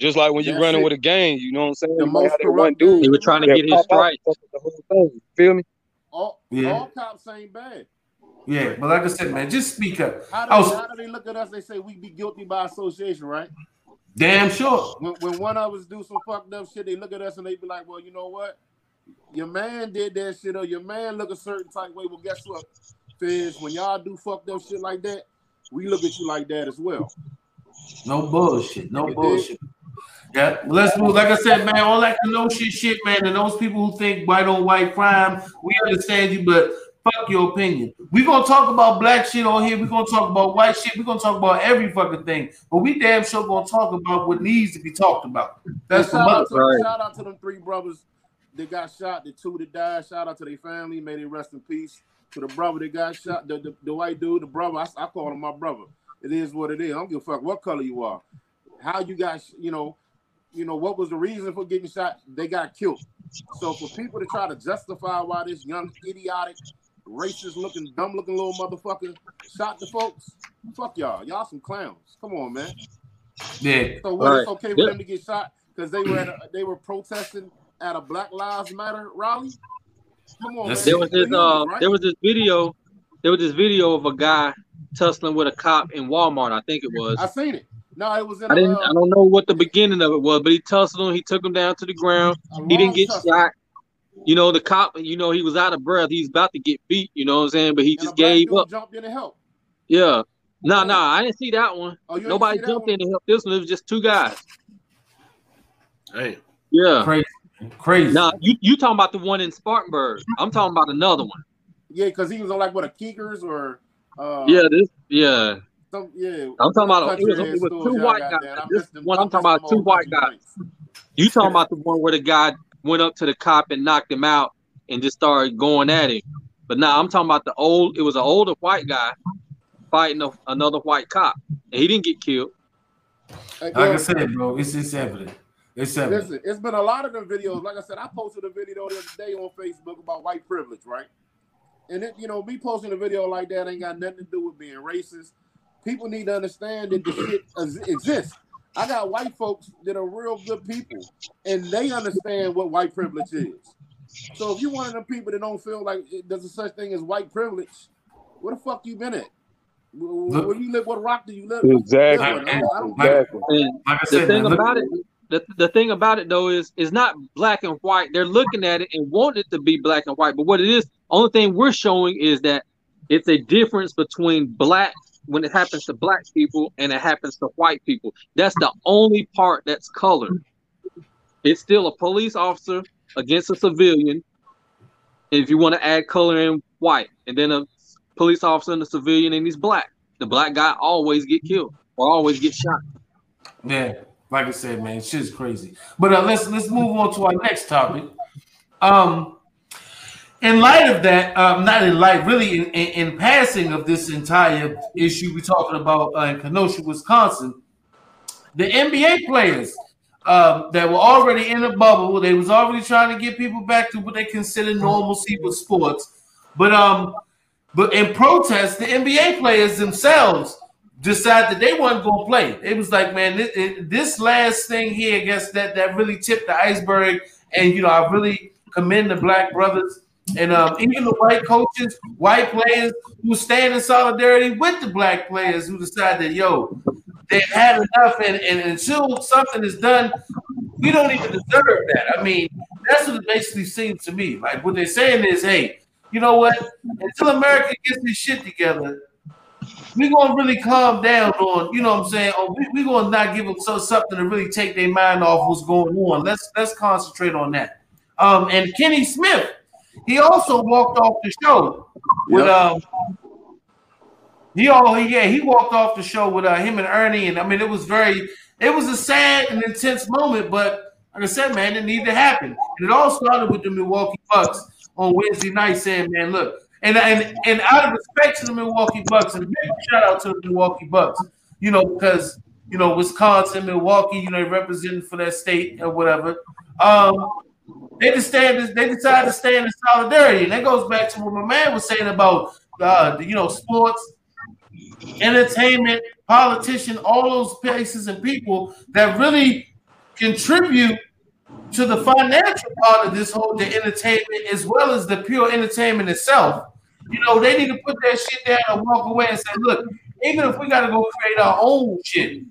Just like when you That's running it. with a gang, you know what I'm saying? The most have that one corrupt dude. He was trying to get his pop out strike. and fuck with the whole thing. You feel me? All, Yeah. all cops ain't bad. yeah, but like I said, man, just speak up. How do, was how do they look at us? They say we be guilty by association, right? damn sure. when, when one of us do some fucked up shit, they look at us and they be like, "Well, you know what? Your man did that shit, or your man look a certain type way. Well, guess what, Fizz? When y'all do fucked up shit like that, we look at you like that as well. No bullshit. No You bullshit. Yeah, let's move. Like I said, man, all that no shit, shit, man, and those people who think white on white crime, we understand you, but fuck your opinion. We're gonna talk about black shit on here. We're gonna talk about white shit. We're gonna talk about every fucking thing, but we damn sure gonna talk about what needs to be talked about. That's the shout out, to, Right. shout out to them three brothers that got shot, the two that died. Shout out to their family. May they rest in peace. To the brother that got shot, the, the, the white dude, the brother. I, I call him my brother. It is what it is. I don't give a fuck what color you are. How you got, you know, you know what was the reason for getting shot? They got killed. So for people to try to justify why this young idiotic, racist looking, dumb looking little motherfucker shot the folks, fuck y'all. Y'all some clowns. Come on, man. Yeah. So what? It's Right. okay for them to get shot because they were at a, they were protesting at a Black Lives Matter rally. Come on, There was this uh right? there was this video there was this video of a guy tussling with a cop in Walmart, I think it was. I seen it. No, it was in I a, didn't I don't know what the beginning of it was, but he tussled him, he took him down to the ground. He didn't get tussle. shot. You know, the cop, you know, he was out of breath. He's about to get beat, you know what I'm saying? But he And just gave up. Jumped in to help. Yeah. No, no, I didn't see that one. Oh, Nobody that jumped one? in to help this one. It was just two guys. Hey. Yeah. Crazy. Crazy. Now you you talking about the one in Spartanburg. I'm talking about another one. Yeah, because he was on like what a Keekers or uh Yeah, this yeah. some yeah. I'm talking about country it was, it was two y'all white guys. there. This them- one I I'm talking about two white guys. joints. You talking about the one where the guy went up to the cop and knocked him out and just started going at him. But now I'm talking about the old. It was an older white guy fighting a, another white cop, and he didn't get killed. Like I said, bro, it's it's evident. It's evident. Listen, it's been a lot of them videos. Like I said, I posted a video the other day on Facebook about white privilege, right? And it, you know, me posting a video like that ain't got nothing to do with being racist. People need to understand that the shit exists. I got white folks that are real good people, and they understand what white privilege is. So if you're one of them people that don't feel like it- there's a such thing as white privilege, where the fuck you been at? Where, where you live? What rock do you live? Exactly. live on? I don't- I Exactly. Like I the thing about it, the, the thing about it though is is not black and white. They're looking at it and want it to be black and white. But what it is, only thing we're showing is that it's a difference between black when it happens to black people and it happens to white people. That's the only part that's colored. It's still a police officer against a civilian. If you want to add color in white, and then a police officer and a civilian and he's black. The black guy always get killed or always get shot. Yeah, like I said, man, shit's crazy. But uh, let's let's move on to our next topic. Um, in light of that, um, not in light, really, in, in, in passing of this entire issue we're talking about uh, in Kenosha, Wisconsin, the NBA players um, that were already in a bubble, they was already trying to get people back to what they consider normalcy with sports, but um, but in protest, the NBA players themselves decided that they weren't going to play. It was like, man, this, it- this last thing here, I guess that that really tipped the iceberg. And you know, I really commend the black brothers and um, even the white coaches, white players who stand in solidarity with the black players who decide that yo, they've had enough, and, and until something is done, we don't even deserve that. I mean, that's what it basically seems to me. Like what they're saying is, hey, you know what? Until America gets this shit together, we're gonna really calm down on, you know what I'm saying? Oh, we, we're gonna not give them so, something to really take their mind off what's going on. Let's let's concentrate on that. Um, and Kenny Smith, he also walked off the show with Yep. um he all yeah, he walked off the show with uh, him and Ernie, and I mean it was very it was a sad and intense moment, but like I said, man, it needed to happen. And it all started with the Milwaukee Bucks on Wednesday night saying, man, look, and and and out of respect to the Milwaukee Bucks, and big shout out to the Milwaukee Bucks, you know, because you know Wisconsin, Milwaukee, you know, representing for that state or whatever. Um, they just stand. They decided to stand in solidarity, and that goes back to what my man was saying about uh, you know sports, entertainment, politician, all those places and people that really contribute to the financial part of this whole the entertainment as well as the pure entertainment itself. You know, they need to put that shit down and walk away and say, look, even if we gotta go create our own shit,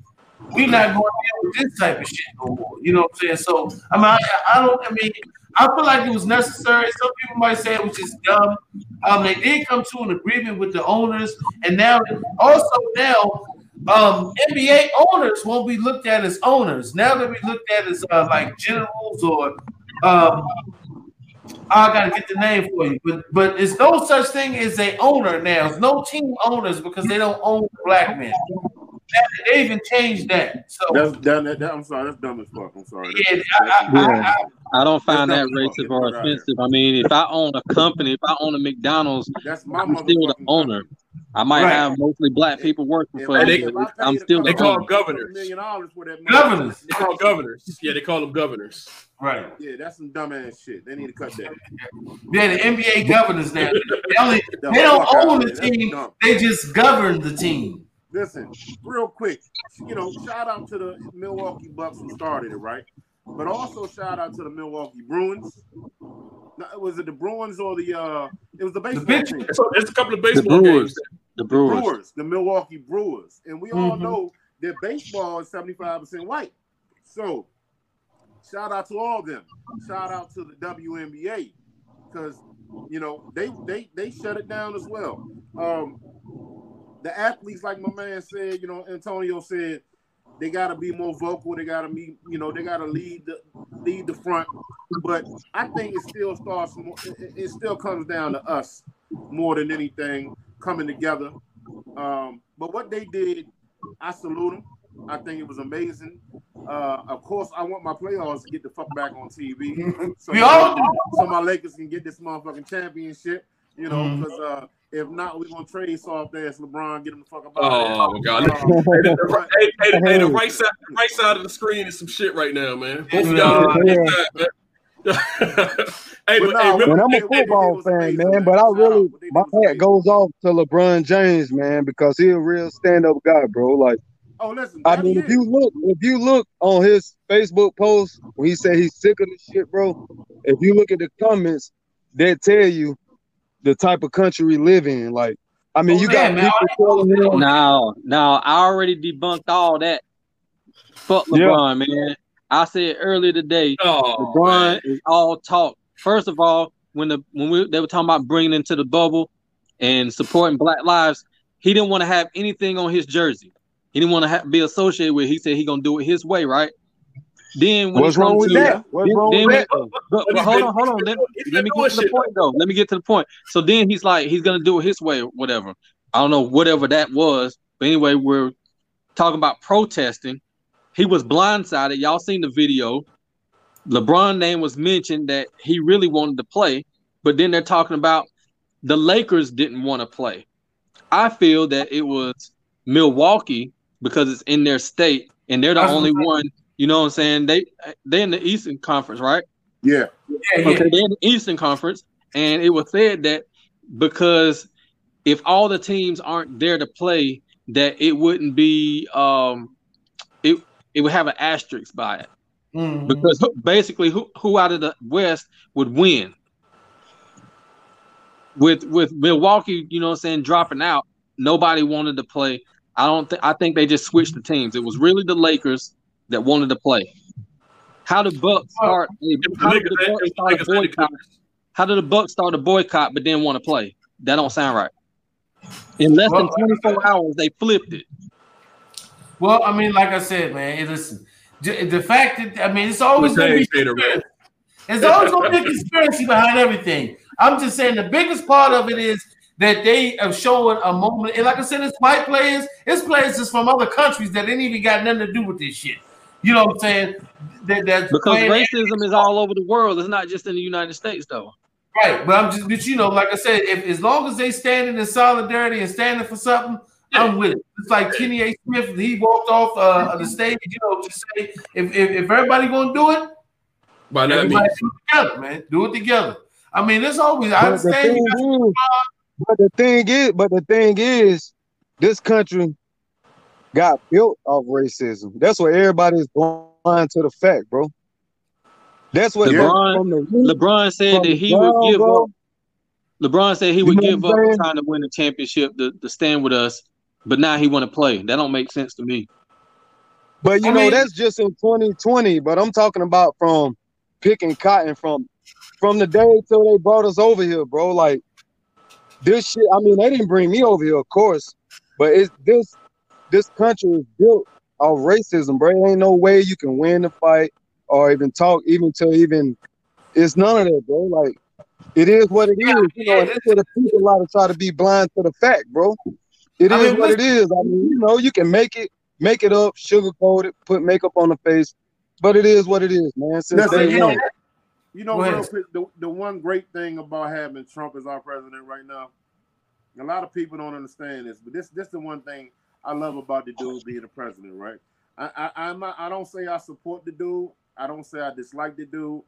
we not going to deal with this type of shit no more. You know what I'm saying? So I mean, I, I don't. I mean, I feel like it was necessary. Some people might say it was just dumb. Um, they did come to an agreement with the owners, and now also now um, NBA owners won't be looked at as owners. Now they'll be looked at as uh, like generals or um, I gotta get the name for you, but but it's no such thing as a owner now. There's no team owners because they don't own black men. they even changed that. So That's that, that, that- I'm sorry, that's dumb as fuck. I'm sorry. yeah, That's- I, I, that's- I, I, I don't find that racist fucking or right offensive. I mean, if I own a company, if I own a McDonald's, That's my I'm still the owner. company. I might Right. have mostly black people working If for I- me, they- if I but I'm still couple the They call them governors. million dollars for that money, Governors. They call governors. Yeah, they call them governors. right. Yeah, that's some dumbass shit. They need to cut that. Yeah, the NBA governors now. They only they don't own the team. They just govern the team. Listen, real quick, you know, shout out to the Milwaukee Bucks who started it, right? But also shout out to the Milwaukee Bruins. No, was it the Bruins or the uh it was the baseball big- team. So there's a couple of baseball Brewers, games. The Brewers. Brewers, the Milwaukee Brewers. And we all Mhm. know that baseball is 75% white. So shout out to all of them. Shout out to the WNBA. Because you know they they they shut it down as well. Um the athletes, like my man said, you know, Antonio said, they gotta be more vocal, they gotta be, you know, they gotta lead the lead the front. But I think it still starts more, it, it still comes down to us more than anything coming together. Um, but what they did, I salute them. I think it was amazing. Uh, of course, I want my playoffs to get the fuck back on TV. So We all do. so my Lakers can get this motherfucking championship. You know, because uh, if not, we're gonna trade soft ass LeBron, get him the fuck about. Oh my god. Uh, Hey, the, hey, hey, hey, the right side, the right side of the screen is some shit right now, man. Both of y'all on Yeah. this side, man. hey, But but, hey, no, remember, I'm a What they did football was fan, amazing, man, man. but I really What my hat goes off to LeBron James, man, because he a real stand up guy, bro. Like Oh, listen, I mean, he if you look, if you look on his Facebook post when he said he's sick of this shit, bro. If you look at the comments, they tell you the type of country we live in. Like, I mean, Oh, you yeah, got man. people telling him, Now, now, I already debunked all that. Fuck Yeah. LeBron, man. I said earlier today, oh, LeBron is all talk. First of all, when the when we they were talking about bringing into the bubble and supporting Black lives, he didn't want to have anything on his jersey. He didn't want to have, be associated with. It. He said he gonna do it his way, right? Then when what's wrong with to- that? What's then- wrong then with when- that? But, But but hold on, hold on. Let, let me get to the point though. Let me get to the point. So then he's like, he's gonna do it his way, or whatever. I don't know whatever that was, but anyway, we're talking about protesting. He was blindsided. Y'all seen the video. LeBron name was mentioned that he really wanted to play, but then they're talking about the Lakers didn't want to play. I feel that it was Milwaukee because it's in their state and they're the That's only what- one. You know what I'm saying? They they're in the Eastern Conference, right? Yeah, Yeah, yeah. Okay, they're in the Eastern Conference, and it was said that because if all the teams aren't there to play, that it wouldn't be um it would have an asterisk by it Mhm. because who- basically who who out of the West would win with with Milwaukee, you know what I'm saying, dropping out, nobody wanted to play. I don't think I think they just switched the teams. It was really the Lakers that wanted to play. How did Bucks start? How did the Bucks start a Lakers and the boycott? How did the Bucks start a boycott but didn't want to play? That don't sound right. In less than 24 hours, they flipped it. Well, I mean, like I said, man, it listen. The fact that I mean, it's always going to be Potato, man. There's always going to be a conspiracy behind everything. I'm just saying the biggest part of it is that they are showing a moment. And like I said, it's white players, it's players just from other countries that ain't even got nothing to do with this shit. You know what I'm saying? That, that's Because racism is all over the world. It's not just in the United States, though. Right, but I'm just, but you know, like I said, if as long as they standing in solidarity and standing for something, I'm with it. It's like Kenny A. Smith, he walked off uh, of the stage, you know, to say if, if if everybody gonna do it, By that everybody means, do it together, man. Do it together. I mean, it's always I But the understand thing you got is, but the thing is, but the thing is, this country got built off racism. That's what everybody's blind to the fact, bro. That's what LeBron- from the root- LeBron said that the he would give bro. up. LeBron said he You would know give up saying? trying to win the championship to, to stand with us, but now he want to play. That don't make sense to me. But you I know, mean- that's just in 2020. But I'm talking about from picking cotton from from the day till they brought us over here, bro. Like this shit. I mean, they didn't bring me over here, of course, but it's this this country is built of racism, bro. Ain't no way you can win the fight or even talk, even to even. It's none of that, bro. Like it is what it is, Yeah, you know. yeah, And that's what the people a lot of try to be blind to the fact, bro. It is I mean, what it is. I mean, you know, you can make it make it up, sugarcoat it, put makeup on the face. But it is what it is, man. Since Listen, day you know, one. you know, real quick, the, the one great thing about having Trump as our president right now, a lot of people don't understand this, but this this the one thing I love about the dude being the president, right? I, I I'm not, I don't say I support the dude. I don't say I dislike the dude.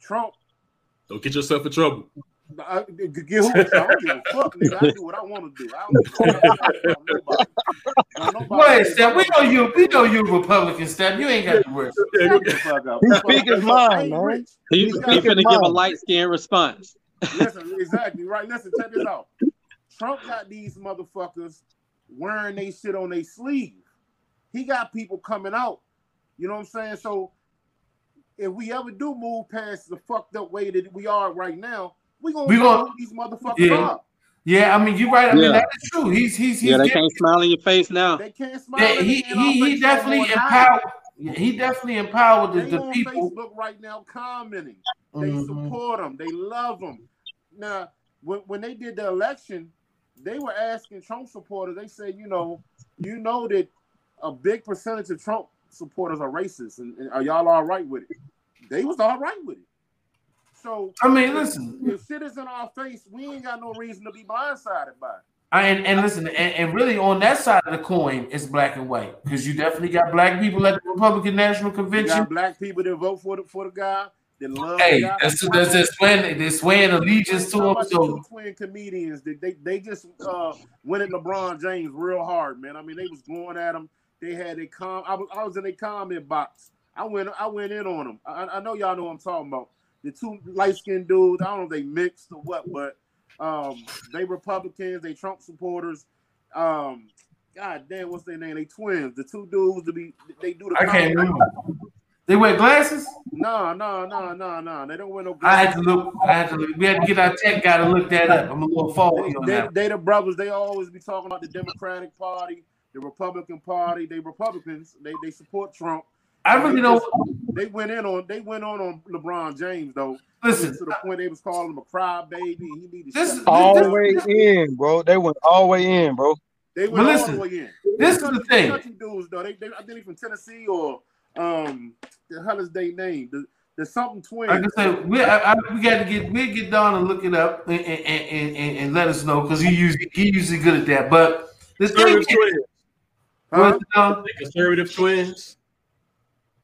Trump, Don't get yourself in trouble. I, g- g- get who? I don't give a fuck, nigga. I do what I want to do. I don't give a fuck about nobody. Now, nobody- Go ahead, Steph. We know you. We know you Republican, Steph. You ain't got to worry. Shut the fuck up. He speak his mind, ain't man. rich. He, He he got give a light skin response. Listen, exactly right. Listen, check this out. Trump got these motherfuckers wearing they shit on their sleeve. He got people coming out. You know what I'm saying? So if we ever do move past the fucked up way that we are right now, we gonna We know gonna- these motherfuckers Yeah. are. Yeah, I mean, you're right. I mean, Yeah. that is true. He's he's he's Yeah, they giving- can't smile in your face now. They can't smile. yeah, at he me in our he he definitely more. How? empowered. He definitely empowered the, the on people. Facebook right now commenting. They Mhm. support him. They love him. Now, when, when they did the election, they were asking Trump supporters. They said, you know, you know that a big percentage of Trump supporters are racist, and, and are y'all all right with it? They was all right with it. So I mean, listen, if shit is in our face, we ain't got no reason to be blindsided by it. I, and, and listen, and, and really on that side of the coin, it's black and white because you definitely got black people at the Republican National Convention. black people that vote for the for the guy that love Hey, the guy. that's that's they're swearing they're swearing allegiance to him. So twin comedians that they, they just uh went at LeBron James real hard, man. I mean, they was going at him. They had a com. I was I was in a comment box. I went I went in on them. I, I know y'all know what I'm talking about. The two light skinned dudes. I don't know if they mixed or what, but um they Republicans, they Trump supporters. Um, God damn, what's their name? They twins. The two dudes to be they do the. I can't remember. They wear glasses. No, no, no, no, no. They don't wear no. I had to look. I had to look. We had to get our tech guy to look that up. I'm a little on they, that. they the brothers. They always be talking about the Democratic Party, the Republican Party. They Republicans. They they support Trump. I really They don't. just- They went in on. They went on on LeBron James though. Listen, to the point they was calling him a crybaby. He needed. This- shut- all the way in, bro. They went all the way in, bro. They went But all listen, the way in. this is Country- the thing. Country dudes though. They, they I think they from Tennessee or um the hell is they name the the something twins. Like I said, we I, I, we got to get we get Don and look it up and and, and, and, and let us know because he usually he usually good at that. But the thing Conservative is, twins. Huh? what's it, Don? The conservative twins.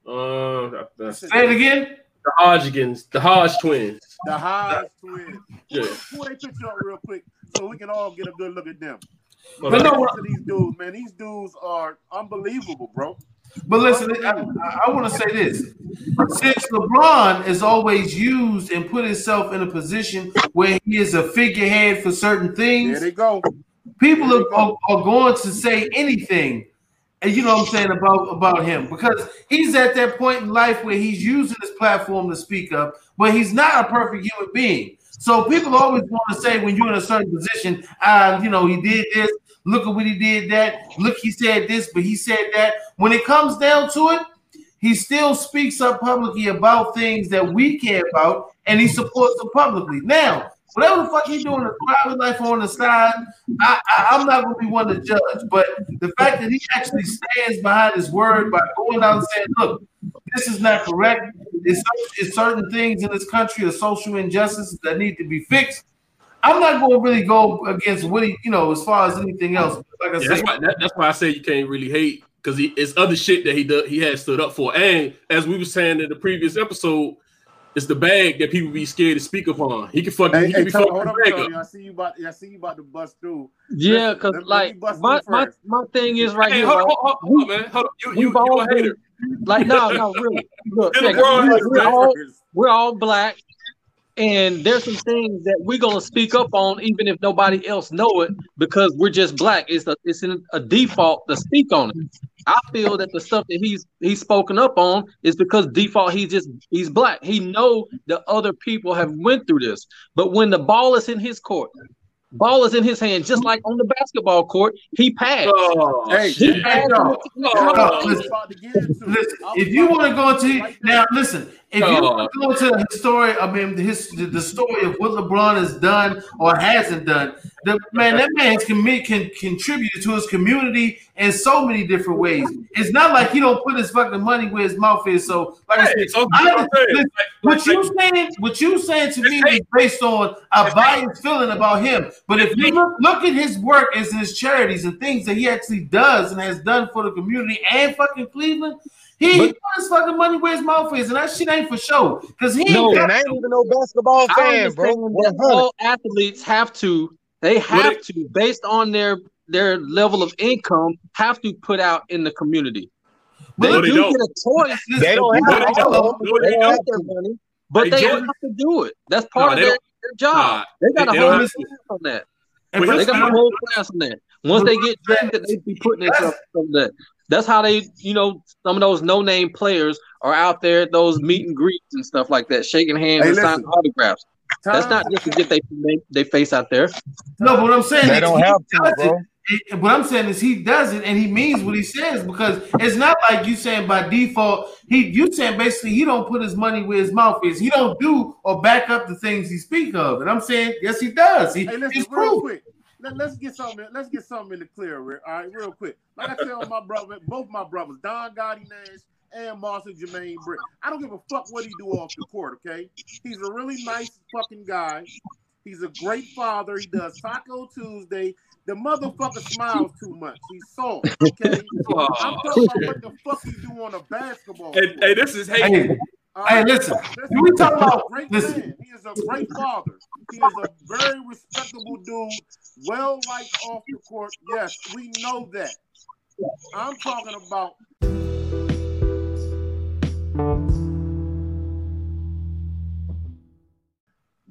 Uh, that's say it again. the Hodgkins, the Hodge twins. The Hodge twins. Yeah. Pull their picture up real quick so we can all get a good look at them. Hold But no, Listen to these dudes, man. These dudes are unbelievable, bro. But listen, I, I want to say this: since LeBron has always used and put himself in a position where he is a figurehead for certain things, There they go. people There you are, go. are, are going to say anything, and you know what I'm saying about about him because he's at that point in life where he's using his platform to speak up, but he's not a perfect human being. So people always want to say when you're in a certain position, uh, you know, he did this. Look at what he did. That look, he said this, but he said that. When it comes down to it, he still speaks up publicly about things that we care about, and he supports them publicly. Now, whatever the fuck he doing in his private life on the side, I, I, I'm not going to be one to judge. But the fact that he actually stands behind his word by going out and saying, "Look, this is not correct. It's, it's certain things in this country are social injustices that need to be fixed." I'm not going to really go against what he, you know, as far as anything else. Like I Yeah, that's said, why that, that's why I say you can't really hate because it's other shit that he does he has stood up for. And as we were saying in the previous episode, it's the bag that people be scared to speak upon. He can fuck Hey, he hey be fucking hold up, bag up. I see you about. I see you about to bust through. Yeah, because let- let like my, my my thing is right Hey, here. hold, right? on, hold, hold on, man. Hold on. You, you, We've you all a hater. like no, no, really. Look, check it. We- hater, we're all we're all black, and there's some things that we're gonna speak up on, even if nobody else know it, because we're just black. It's a it's in a default to speak on it. I feel that the stuff that he's he's spoken up on is because default he's just he's black. He know that other people have went through this, but when the ball is in his court, ball is in his hand, just like on the basketball court, he passed. Oh, Hey. He Hey, passed no. the- Oh, no, listen. about to get into it. Listen, if you want to go into right now, listen. If you Oh. want to go into the story, I mean, the, his, the, the story of what LeBron has done or hasn't done, the man that man's commit can contribute to his community in so many different ways. It's not like he don't put his fucking money where his mouth is. So, like I said, so- I- okay. listen, Like- what you saying, what you saying to me is based on a biased feeling about him. But if you look, look at his work as his charities and things that he actually does and has done for the community and fucking Cleveland, he But- put his fucking money where his mouth is, and that shit ain't for show. Because he ain't No, got And I ain't even no basketball fan, bro. understand that 100. all athletes have to, they have to, based on their their level of income, have to put out in the community. They No, they do don't. get a choice. They don't have to. don't. No, they They don't don't. have their money, but Hey, they Jordan- have to do it. That's part No, of their, their job. Nah, they got they a whole class on that. And They got a whole class on that. Once they get drafted, they be putting themselves on that. That's how they, you know, some of those no-name players are out there at those meet and greets and stuff like that, shaking hands Hey, and signing autographs. That's not just to get they they, they face out there. No, but what I'm saying They is don't he have to, bro. it. It- What I'm saying is he does it and he means what he says because it's not like you saying by default. He you saying basically he don't put his money where his mouth is. He don't do or back up the things he speak of. And I'm saying yes, he does. He, Hey, listen, he's real proof. quick. Let, let's get something. Let's get something in the clear. All right, real quick. Like I tell my brother, both my brothers, Don Gotti Nash and Marcel Jermaine Britt. I don't give a fuck what he do off the court. Okay, he's a really nice fucking guy. He's a great father. He does Taco Tuesday. The motherfucker smiles too much. He's soft. Okay, oh. I'm talking about what the fuck he do on a basketball. Hey, court. hey, this is Hey, hate. All hey, right? listen. Listen, We talk about great listen. man. He is a great father. He is a very respectable dude, well liked off the court. Yes, we know that. I'm talking about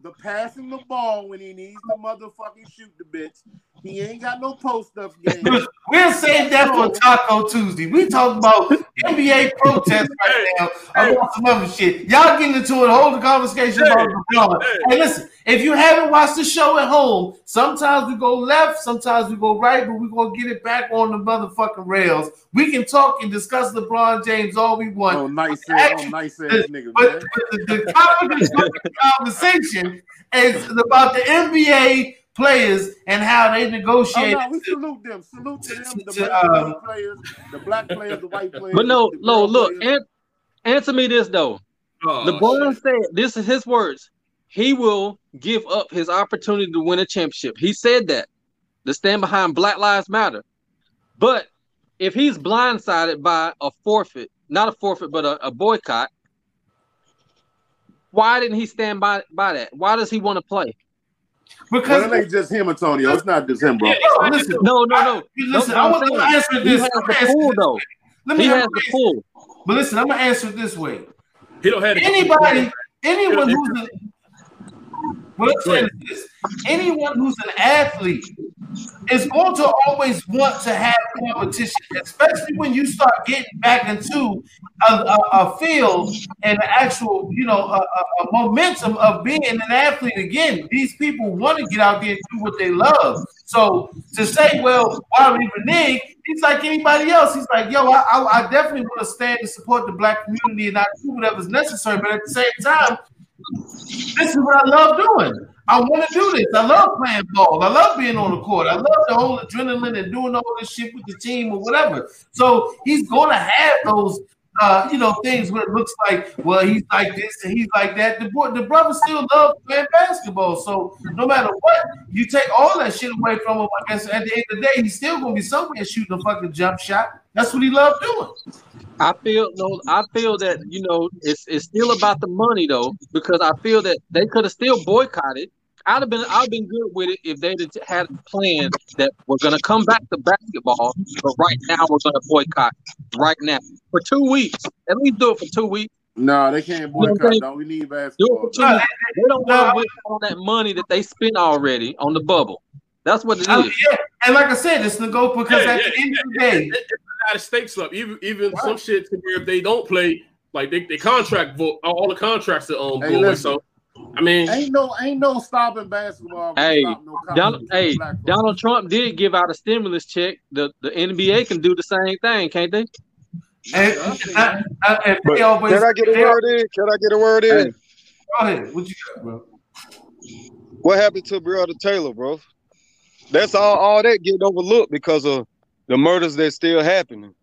the passing the ball when he needs to motherfucking shoot the bitch. He ain't got no post up game. We'll save that for Taco Tuesday. We talking about NBA protests right now about some other shit. Y'all getting into it, hold the conversation about LeBron. Hey. Hey, listen, if you haven't watched the show at home, sometimes we go left, sometimes we go right, but we're gonna get it back on the motherfucking rails. We can talk and discuss LeBron James all we want. Oh, nice ass, oh, nice ass nigga, But man. the, the topic of the conversation is about the NBA players and how they negotiate. Oh negotiate. no, we salute them. Salute to them, the To, black um, players, the black players, the white players. But no, no, look, an- answer me this though. Oh, LeBron shit. said, this is his words. He will give up his opportunity to win a championship. He said that to stand behind Black Lives Matter. But if he's blindsided by a forfeit, not a forfeit, but a, a boycott, why didn't he stand by by that? Why does he want to play? Because Well, it ain't just him, Antonio. It's not just him, bro. No, listen, No, no, no. listen, No, I want to saying, answer He has I'm the gonna pull though. Let me He has a the answer. pull. But listen, I'm gonna answer it this way. He don't have Anybody, anyone who's an, what I'm saying is this: anyone who's an athlete is going to always want to have competition, especially when you start getting back into a, a, a field and the actual, you know, a, a, momentum of being an athlete again. These people want to get out there and do what they love. So to say, well, why would he renege? He's like anybody else. He's like, yo, I, I, I definitely want to stand and support the black community and I do whatever's necessary. But at the same time, this is what I love doing. I want to do this. I love playing ball. I love being on the court. I love the whole adrenaline and doing all this shit with the team or whatever. So he's going to have those, uh, you know, things where it looks like, well, he's like this and he's like that. The boy, the brother still loves playing basketball. So no matter what, you take all that shit away from him. I guess at the end of the day, he's still going to be somewhere shooting a fucking jump shot. That's what he loved doing. I feel no, I feel that you know it's it's still about the money though, because I feel that they could have still boycotted. I'd have been I'd have been good with it if they'd had a plan that we're gonna come back to basketball, but right now we're gonna boycott right now for two weeks. At least do it for two weeks. No, they can't You know what I'm boycott. saying? No, we need Do it basketball. for two weeks. They don't want to waste all that money that they spent already on the bubble. That's what it is. I mean, yeah. And like I said, it's negotiable because Yeah, at yeah, the end of the day, it- it- it's how the stakes up. Even even some shit to where if they don't play, like they, they contract vote all the contracts are um Hey, go So I mean, Ain't no, ain't no stopping basketball. Hey, stopping no Donald, hey, for black folks. Donald Trump did give out a stimulus check. The the NBA can do the same thing, can't they? and, Yeah, I think- and, and, and they always can I get a word in? Can I get a word in? Hey. Go ahead. What you got, bro? What happened to Breonna Taylor, bro? That's all. All that get overlooked because of the murders that's still happening.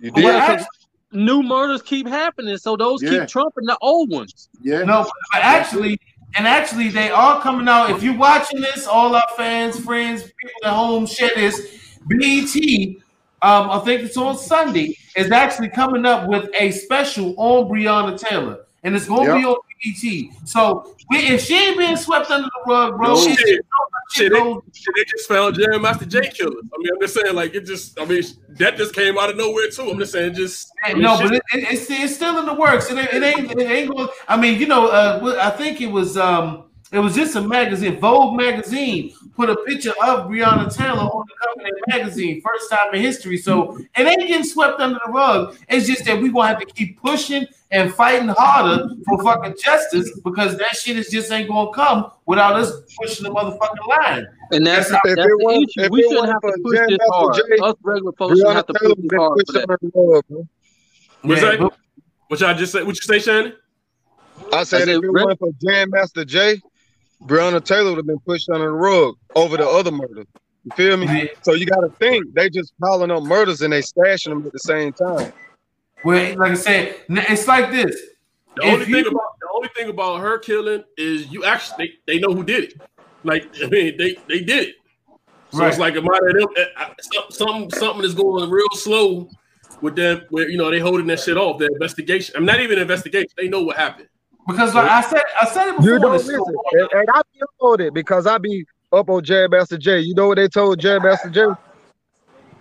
You did. Yeah, 'cause new murders keep happening, so those Yeah. keep trumping the old ones. Yeah. No, but actually, and actually, they are coming out. If you're watching this, all our fans, friends, people at home, share this. BET, um, I think it's on Sunday, is actually coming up with a special on Breonna Taylor, and it's going to be on BET. So we, if she ain't being swept under the rug, bro, No shit, shit. They, shit, they just found Jam Master Jay killer. I mean, I'm just saying, like, it just, I mean, that just came out of nowhere too. I'm just saying, just I mean, no, shit- but it, it, it's it's still in the works. It, ain't- it ain't it ain't going. I mean, you know, uh, I think it was um it was just a magazine, Vogue magazine, put a picture of Breonna Taylor on the cover of the magazine, first time in history. So it ain't getting swept under the rug. It's just that we gonna have to keep pushing and fighting harder for fucking justice because that shit is just ain't gonna come without us pushing the motherfucking line. And that's, That's that's it the wasn't- issue. if We it shouldn't have to push Jam this Master hard. Jay, Us regular folks shouldn't have to push this been hard for pushed that. under the. What's Yeah, that? What y'all just say? What you say, Shannon? I said said, if it Rick- wasn't for Jam Master Jay, Breonna Taylor would have been pushed under the rug over the other murder. You feel me? Yeah. So you got to think they just piling up murders and they stashing them at the same time. Well, like I said, it's like this. The If only you- thing about the only thing about her killing is you actually they, they know who did it. Like I mean, they they did it. So it's like a matter of them. Eh, some- Something something is going real slow with them. Where you know they holding that shit off. The investigation. I'm not even an investigation. They know what happened. Because like I said, I said it before. You on don't the listen, show. and, and I be on it because I be up on Jam Master Jay. You know what they told Jam Master Jay?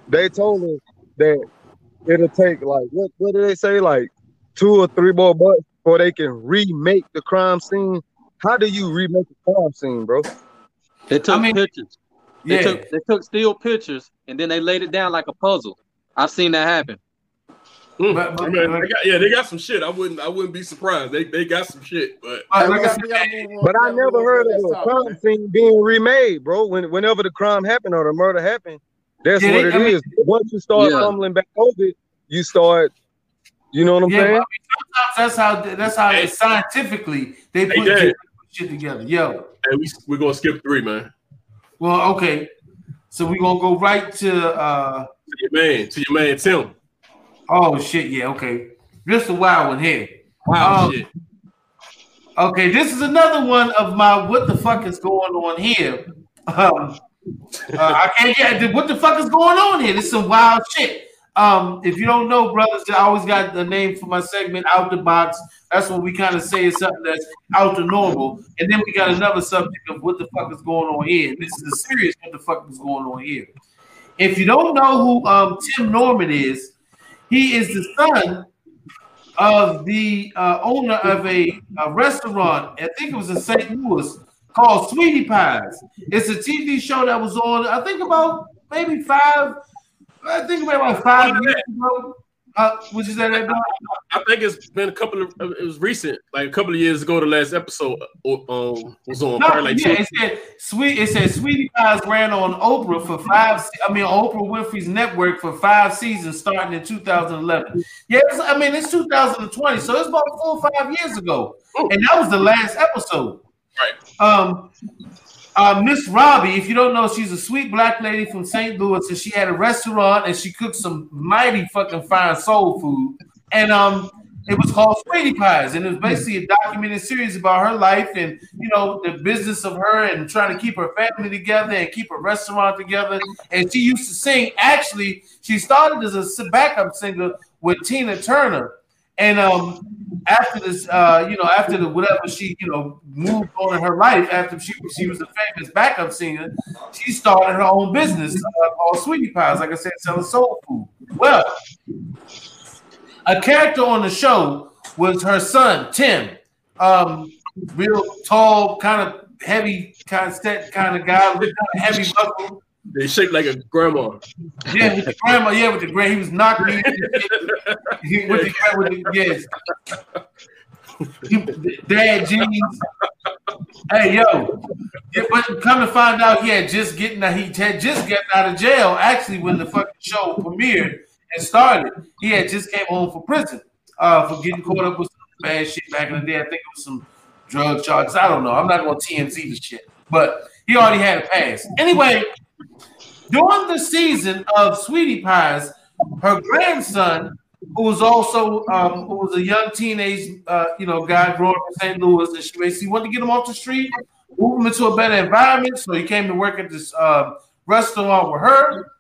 They told us that it'll take like what what did they say like two or three more months before they can remake the crime scene. How do you remake a crime scene, bro? They took I mean, pictures. They Yeah, took they took still pictures and then they laid it down like a puzzle. I've seen that happen. Mm. But- but- I mean, they got, yeah, they got some shit. I wouldn't I wouldn't be surprised. They they got some shit, but but like I said, we gotta move on. But I never heard of a crime scene being remade, bro. When whenever the crime happened or the murder happened, that's Yeah, what they- it I mean- is. Once you start Yeah. fumbling back over it, you start. You know what I'm yeah, but I saying? mean, sometimes that's how that's how Hey. scientifically they put Dad. shit- shit together. Yo, hey, we we're gonna skip three, man. well, okay, so we're gonna go right to uh To your man, to your man Tim. oh shit, yeah, okay, this is a wild one here. Wow, Um, shit. Okay, this is another one of my what the fuck is going on here. Um, uh, I can't get what the fuck is going on here. This is some wild shit. Um, if you don't know, brothers, I always got the name for my segment out the box. That's what we kind of say is something that's out the normal. And then we got another subject of what the fuck is going on here. This is a serious what the fuck is going on here. If you don't know who um, Tim Norman is, he is the son of the uh, owner of a, a restaurant. I think it was in St. Louis called Sweetie Pies. It's a TV show that was on. I think about maybe five. I think about five years ago. Uh, what you say that? dog? I think it's been a couple of it was recent, like a couple of years ago. The last episode uh, um was on No, like yeah, two. it said sweet. It said Sweetie Pies ran on Oprah for five. I mean, Oprah Winfrey's network for five seasons, starting in 2011. Yeah, I mean it's 2020, so it's about four or five years ago, and that was the last episode. Right. Um, uh, Miss Robbie, if you don't know, she's a sweet black lady from St. Louis, and she had a restaurant and she cooked some mighty fucking fine soul food. And um, it was called Sweetie Pies, and it was basically a documented series about her life and you know the business of her and trying to keep her family together and keep her restaurant together. And she used to sing. Actually, she started as a backup singer with Tina Turner. And um, after this, uh, you know, after the whatever she, you know, moved on in her life, after she she was a famous backup singer, she started her own business uh, called Sweetie Pies. Like I said, selling soul food. Well, a character on the show was her son Tim, um, real tall, kind of heavy, kind of set, kind of guy, of heavy muscle. They shaped like a grandma. Yeah, with the grandma. Yeah, with the grand. He was knocking me. He- with the, with the yes. Dad jeans. Hey yo, yeah, but come to find out, he had just getting out. He had just gotten out of jail. Actually, when the fucking show premiered and started, he had just came home from prison uh, for getting caught up with some bad shit back in the day. I think it was some drug charges. I don't know. I'm not going to TMZ the shit, but he already had a pass. Anyway, during the season of Sweetie Pies, her grandson, who was also um, who was a young teenage, uh, you know, guy growing up in St. Louis, and she basically wanted to get him off the street, move him into a better environment. So he came to work at this uh, restaurant with her.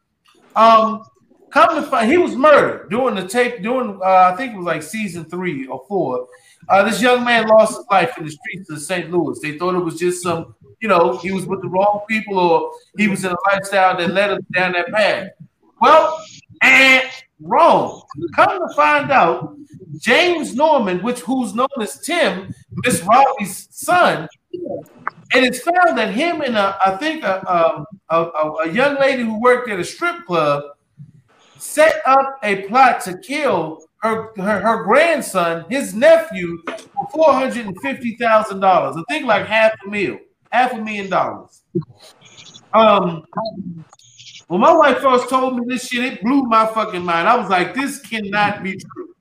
Um, come to find, he was murdered during the tape. During uh, I think it was like season three or four. Uh, this young man lost his life in the streets of St. Louis. They thought it was just some, you know, he was with the wrong people or he was in a lifestyle that led him down that path. Well, and wrong. Come to find out, James Norman, which who's known as Tim, Miss Rowley's son, and it's found that him and a, I think a, um, a, a, a young lady who worked at a strip club set up a plot to kill her, her, her grandson, his nephew, for four hundred and fifty thousand dollars. I think like half a mil, half a million dollars. Um, when my wife first told me this shit, it blew my fucking mind. I was like, this cannot be true.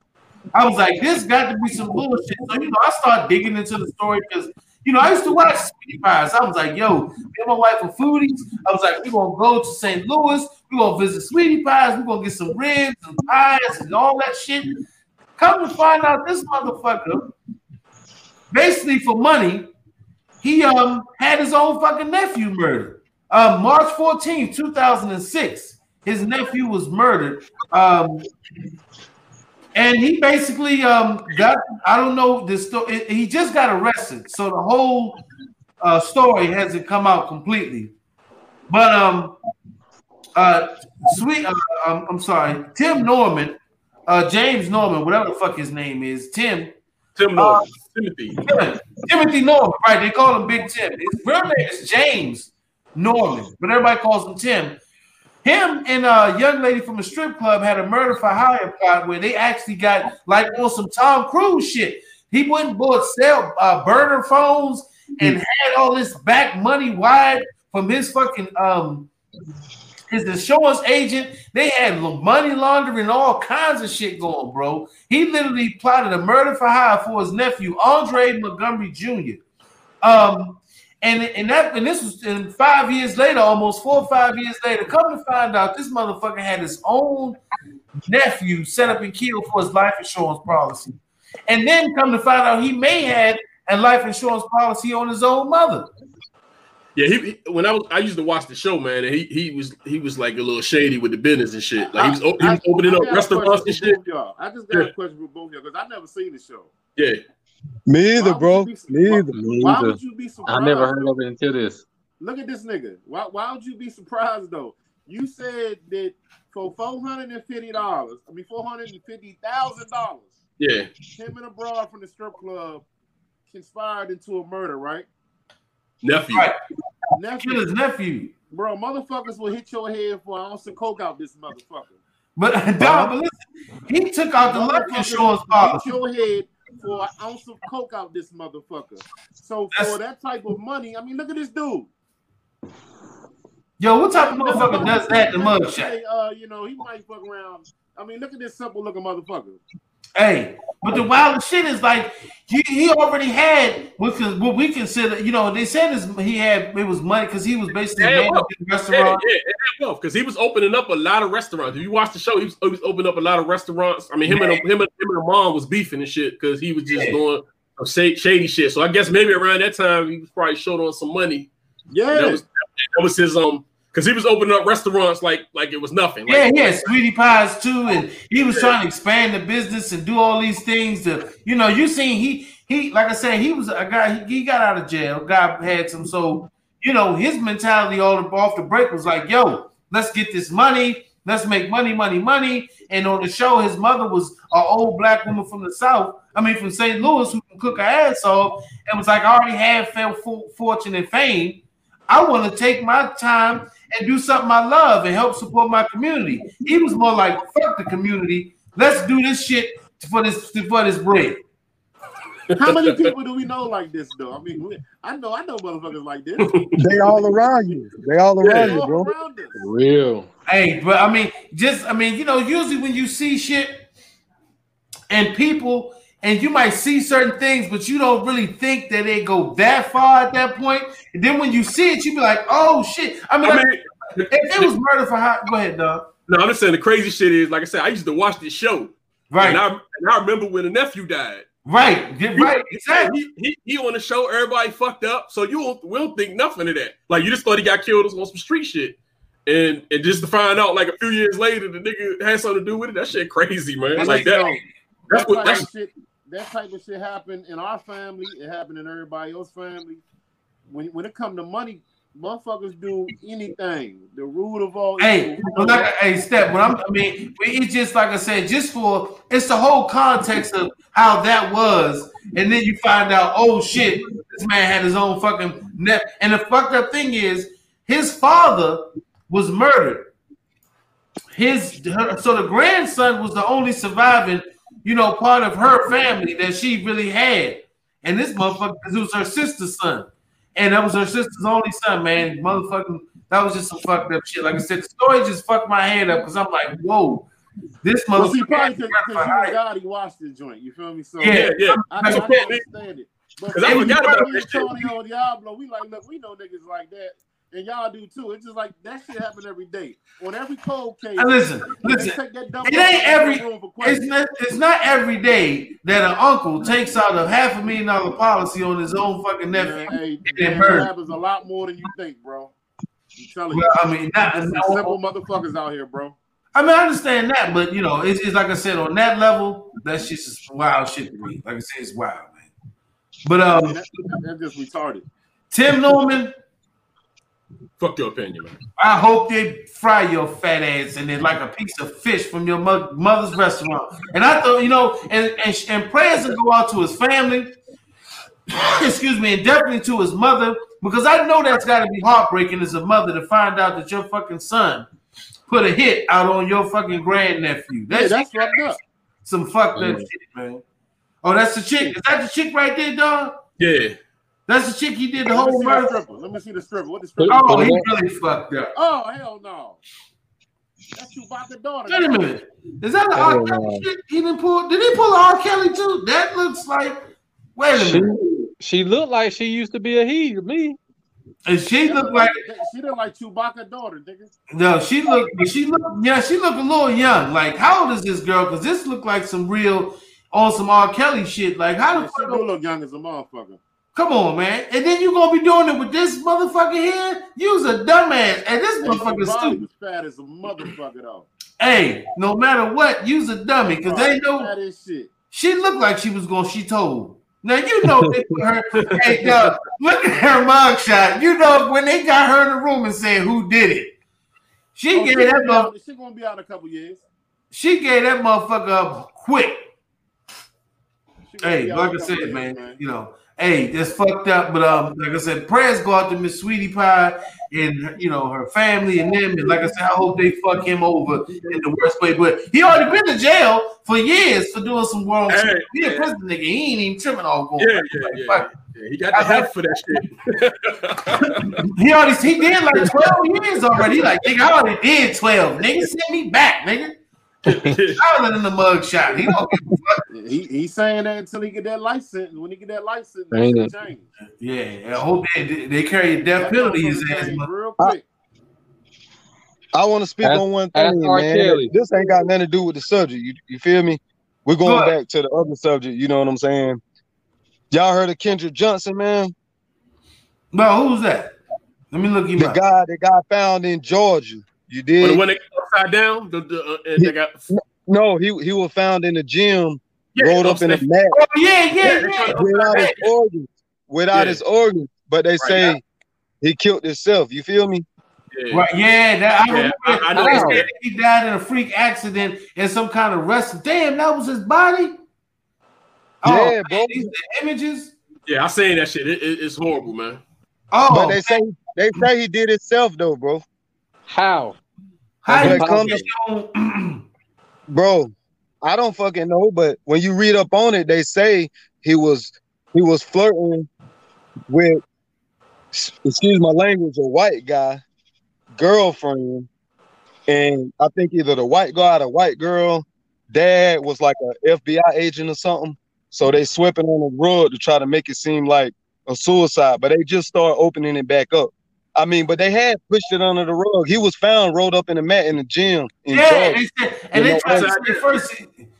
I was like, this got to be some bullshit. So you know, I started digging into the story because you know I used to watch Sweetie Pies. I was like, yo, me and my wife are foodies. I was like, we're gonna go to St. Louis. We're gonna visit Sweetie Pies. We're gonna get some ribs and pies and all that shit. Come to find out, this motherfucker, basically for money, he um had his own fucking nephew murdered. Um, March 14th, 2006, his nephew was murdered. Um, and he basically um got I don't know this story. He just got arrested, so the whole uh, story hasn't come out completely. But um, uh, sweet, uh, um, I'm sorry, Tim Norman, uh, James Norman, whatever the fuck his name is, Tim. Tim Norman, Timothy. Tim- Timothy Norman, right? They call him Big Tim. His real name is James Norman, but everybody calls him Tim. Him and a young lady from a strip club had a murder for hire plot where they actually got like on some Tom Cruise shit. He went and bought cell uh, burner phones and had all this back money wide from his fucking um his insurance agent. They had money laundering, all kinds of shit going, bro. He literally plotted a murder for hire for his nephew Andre Montgomery Jr. Um, and and that and this was and five years later, almost four or five years later, come to find out this motherfucker had his own nephew set up and killed for his life insurance policy. And then come to find out he may had a life insurance policy on his own mother. Yeah, he, he- when I was I used to watch the show, man, and he he was he was like a little shady with the business and shit. Like he was, he was opening I up got a restaurants and shit. y'all. I just got Yeah. a question for both y'all because I never seen the show. Yeah, Me either, Why bro. would you Me either. Why would you be surprised? I never heard of it until this. Look at this nigga. Why, why would you be surprised though? You said that for four hundred and fifty dollars, I mean four hundred and fifty thousand dollars, yeah, him and a broad from the strip club conspired into a murder, right? Nephew. Right. Kill Nephew, his nephew. bro, motherfuckers will hit your head for an ounce of coke out this motherfucker. But Don, but listen, he took out the life Motherfuckers insurance will hit policy. your head for an ounce of coke out this motherfucker. So That's- for that type of money, I mean, look at this dude. Yo, what type of motherfucker does that in the mugshot? Uh, you know, he might fuck around. I mean, look at this simple looking motherfucker. Hey, but the wildest shit is like he, he already had what, what we consider, you know, they said his, he had it was money because he was basically Yeah, managing well, the Yeah, restaurant. yeah, yeah, well, because he was opening up a lot of restaurants. If you watch the show, he was, he was opening up a lot of restaurants. I mean, him and him and him and the mom was beefing and shit because he was just Yeah. doing shady, shady shit. So I guess maybe around that time he was probably short on some money. Yeah, That was that was his um because he was opening up restaurants like like it was nothing. Like, Yeah, he had sweetie pies too, and he was trying to expand the business and do all these things. To you know, you seen he he like I said, he was a guy. He, he got out of jail. God had some, so you know his mentality all off the break was like, "Yo, let's get this money. Let's make money, money, money." And on the show, his mother was an old black woman from the south. I mean, from St. Louis, who can cook her ass off, and was like, "I already have felt fortune and fame. I want to take my time and do something I love and help support my community. He was more like, fuck the community. Let's do this shit for this for this bread. How many people do we know like this though? I mean, we, I know, I know motherfuckers like this. They all around you. They all around you, bro. around. Real. Hey, but I mean, just I mean, you know, usually when you see shit and people and you might see certain things, but you don't really think that they go that far at that point. And then when you see it, you be like, oh shit. I mean, I like, mean, if it was murder for hot, go ahead, dog. No, I'm just saying the crazy shit is, like I said, I used to watch this show. Right. And I, and I remember when the nephew died. Right, He- right, exactly. He, he, he on the show, everybody fucked up. So you won't, we don't think nothing of that. Like you just thought he got killed on some street shit. And and just to find out like a few years later the nigga had something to do with it, that shit crazy, man. And like that. That's that what that's of shit. That type of shit happened in our family. It happened in everybody else's family. When when it come to money, motherfuckers do anything. The root of all Hey, but like, hey, step. What I'm, I mean, it's just like I said, just for it's the whole context of how that was, and then you find out, oh shit, this man had his own fucking net. And the fucked up thing is, his father was murdered. His her, so the grandson was the only surviving, you know, part of her family that she really had, and this motherfucker, 'cause it was her sister's son. And that was her sister's only son, man. Motherfucking, that was just some fucked up shit. Like I said, the story just fucked my head up because I'm like, whoa, this Well, see, motherfucker. probably because you and God, he watched the joint. You feel me? So Yeah, yeah. I, I So, can man, understand it. But 'Cause I forgot about me this and shit. Antonio Diablo, we like, look, we know niggas like that, and y'all do too. It's just like that shit happen every day on every cold case. Hey, listen, listen. It ain't every. in the room for It's not. It's not every day that an uncle takes out a half a million dollar policy on his own fucking nephew. Man, hey, and man, it it happens a lot more than you think, bro. I'm telling Well, you. I mean, not, Some simple motherfuckers out here, bro. I mean, I understand that, but you know, it's, it's like I said on that level, that's just wild shit to me. Like I said, it's wild, man. But I um, mean, that, that- that's just retarded. Tim Norman, fuck your opinion, man. I hope they fry your fat ass and then like a piece of fish from your mo- mother's restaurant. And I thought, you know, and and, and prayers to go out to his family, excuse me, and definitely to his mother, because I know that's got to be heartbreaking as a mother to find out that your fucking son put a hit out on your fucking grandnephew. Yeah, That's, that's fucked up. some fucked up shit, man. Oh, that's the chick. Is that the chick right there, dog? Yeah. That's the chick he did the Let whole see the murder. stripper. Let me see the stripper. What the stripper? Oh, he really fucked up. Oh hell no. That's Chewbacca daughter. Wait a minute. Is that an Oh, R. Kelly shit? He didn't pull. Did he pull R. Kelly too? That looks like. Wait a She, minute. she looked like she used to be a he to me. And she looked like she looked like Chewbacca daughter, nigga. no. She looked. She looked. Yeah, she looked a little young. Like how old is this girl? Because this looked like some real on some R. Kelly shit. Like how Yeah, the she fuck? do look young as a motherfucker. Come on, man. And then you gonna be doing it with this motherfucker here? You's a dumbass. And this Hey, motherfucker her body stupid. fat as a motherfucker though. Hey, no matter what, you's a dummy. Because they know fat as shit. She looked like she was going. She told. Now you know they put her. hey, dog, look at her mugshot. You know when they got her in the room and said who did it. She Oh, gave she that gonna mother, She gonna be out a couple years. She gave that motherfucker up quick. Hey, like I I a couple said, years, man, you know, hey, that's fucked up. But um, like I said, prayers go out to Miss Sweetie Pie and you know her family and them. And like I said, I hope they fuck him over in the worst way. But he already been to jail for years for doing some wrong Hey, shit. He a yeah. prison nigga. He ain't even tripping off going. Yeah, yeah, yeah. Fuck. yeah. He got the heft for that shit. He already he did like 12 years already. He like, nigga, I already did 12. Nigga, send me back, nigga. I in the mug shot. He don't give a fuck. He he's saying that until he get that license. When he get that license, that Ain't it? change. Yeah, I hope they, they carry a death penalty his ass. change real quick. I want to speak Ask- on one thing, man. Kelly. This ain't got nothing to do with the subject. You, you feel me? We're going Good. back to the other subject. You know what I'm saying? Y'all heard of Kendrick Johnson, man? Bro, who's that? Let me look him The up. guy that got found in Georgia. You did? when they upside down, the, the, uh, and they got No, he he was found in the gym, yeah, rolled up in a mat Oh, yeah, yeah, Yeah, yeah. without his organs. Without Yeah. his organs. But they say he killed himself. You feel me? Yeah. Right, yeah, that, I Yeah, remember. I- I know They that. said he died in a freak accident in some kind of wrestling. Damn, that was his body. Oh, Yeah, bro. These the images. Yeah, I seen that shit. It, it, it's horrible, man. Oh, But they say they say he did it himself though, bro. How? How but it comes- come Bro, I don't fucking know, but when you read up on it, they say he was he was flirting with excuse my language, a white guy, girlfriend, and I think either the white guy or the white girl, dad was like a FBI agent or something. So they swept it on the rug to try to make it seem like a suicide, but they just start opening it back up. I mean, but they had pushed it under the rug. He was found rolled up in the mat in the gym. In Yeah, Georgia. they said, and they know, tried to and- first.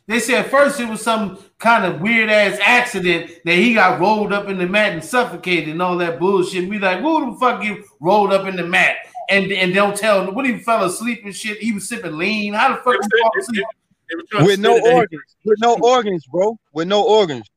They said first it was some kind of weird ass accident that he got rolled up in the mat and suffocated and all that bullshit. We like, who the fuck get rolled up in the mat and and don't tell what he fell asleep and shit. He was sipping lean. How the fuck you said- fall asleep? they were trying to with no organs, with no organs, bro, with no organs.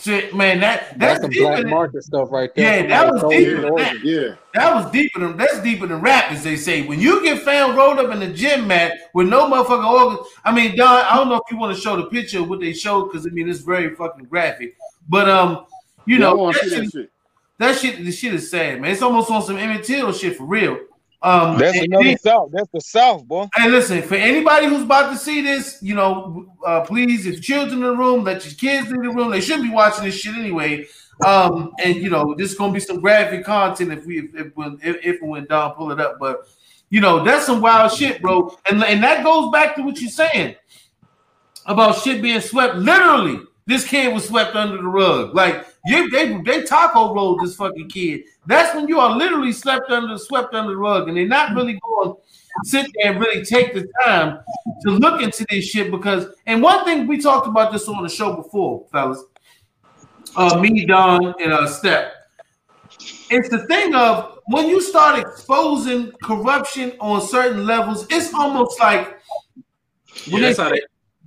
Shit, man, that That's that's some black than market stuff right there. Yeah, that was deeper than that. Yeah. That was deeper than that's deeper than rap, as they say. When you get found rolled up in the gym mat with no motherfucking organs, I mean, Don, I don't know if you want to show the picture of what they showed because I mean it's very fucking graphic. But um, you Yeah, know, that shit, that shit. that shit, the shit is sad, man. It's almost on some Emmett Till shit for real. Um, That's another South. That's the South, boy. Hey, listen, for anybody who's about to see this, you know, uh, please, if children in the room, let your kids in the room. They shouldn't be watching this shit anyway. Um, and you know, this is gonna be some graphic content if we if if, if, if and when Don pull it up. But you know, that's some wild shit, bro. And and that goes back to what you're saying about shit being swept. Literally, this kid was swept under the rug. Like you, they they taco rolled this fucking kid. That's when you are literally swept under swept under the rug, and they're not really going to sit there and really take the time to look into this shit because. And one thing we talked about this on the show before, fellas. Uh, me, Don, and uh, Step. It's the thing of when you start exposing corruption on certain levels, it's almost like Yeah, that's how they.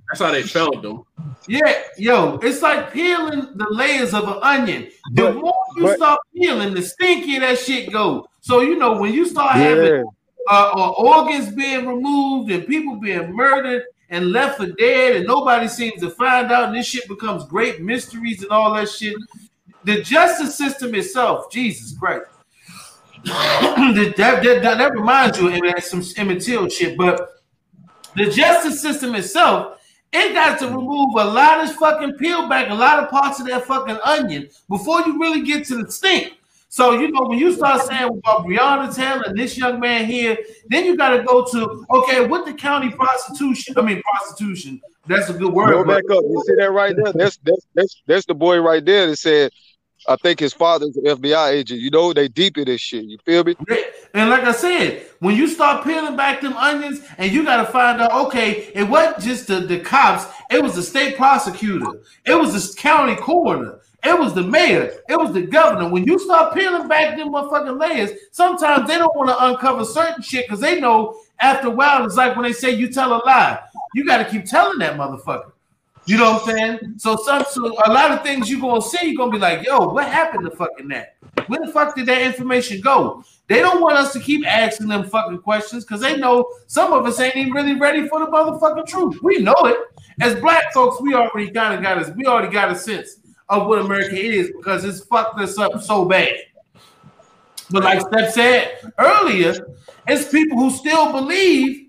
That's how they felt though. yeah, yo, it's like peeling the layers of an onion. The But- more you but- start peeling, the stinkier that shit go. So you know when you start having uh, uh, organs being removed and people being murdered and left for dead, and nobody seems to find out, and this shit becomes great mysteries and all that shit. The justice system itself, Jesus Christ. that, that, that, that reminds you of some Emmett Till shit, but the justice system itself, it got to remove a lot of fucking peel back, a lot of parts of that fucking onion before you really get to the stink. So you know when you start saying about Breonna Taylor and this young man here, then you got to go to okay, what the county prostitution? I mean prostitution. That's a good word. Go back up. You see that right there? That's that's that's that's the boy right there that said, I think his father's an FBI agent. You know, they deep in this shit. You feel me? And like I said, when you start peeling back them onions and you got to find out, okay, it wasn't just the, the cops, it was the state prosecutor, it was the county coroner, it was the mayor, it was the governor. When you start peeling back them motherfucking layers, sometimes they don't want to uncover certain shit because they know after a while, it's like when they say you tell a lie, you got to keep telling that motherfucker. You know what I'm saying? So some so a lot of things you're gonna see, you're gonna be like, yo, what happened to fucking that? Where the fuck did that information go? They don't want us to keep asking them fucking questions because they know some of us ain't even really ready for the motherfucking truth. We know it. As black folks, we already kind of got us, we already got a sense of what America is because it's fucked us up so bad. But like Steph said earlier, it's people who still believe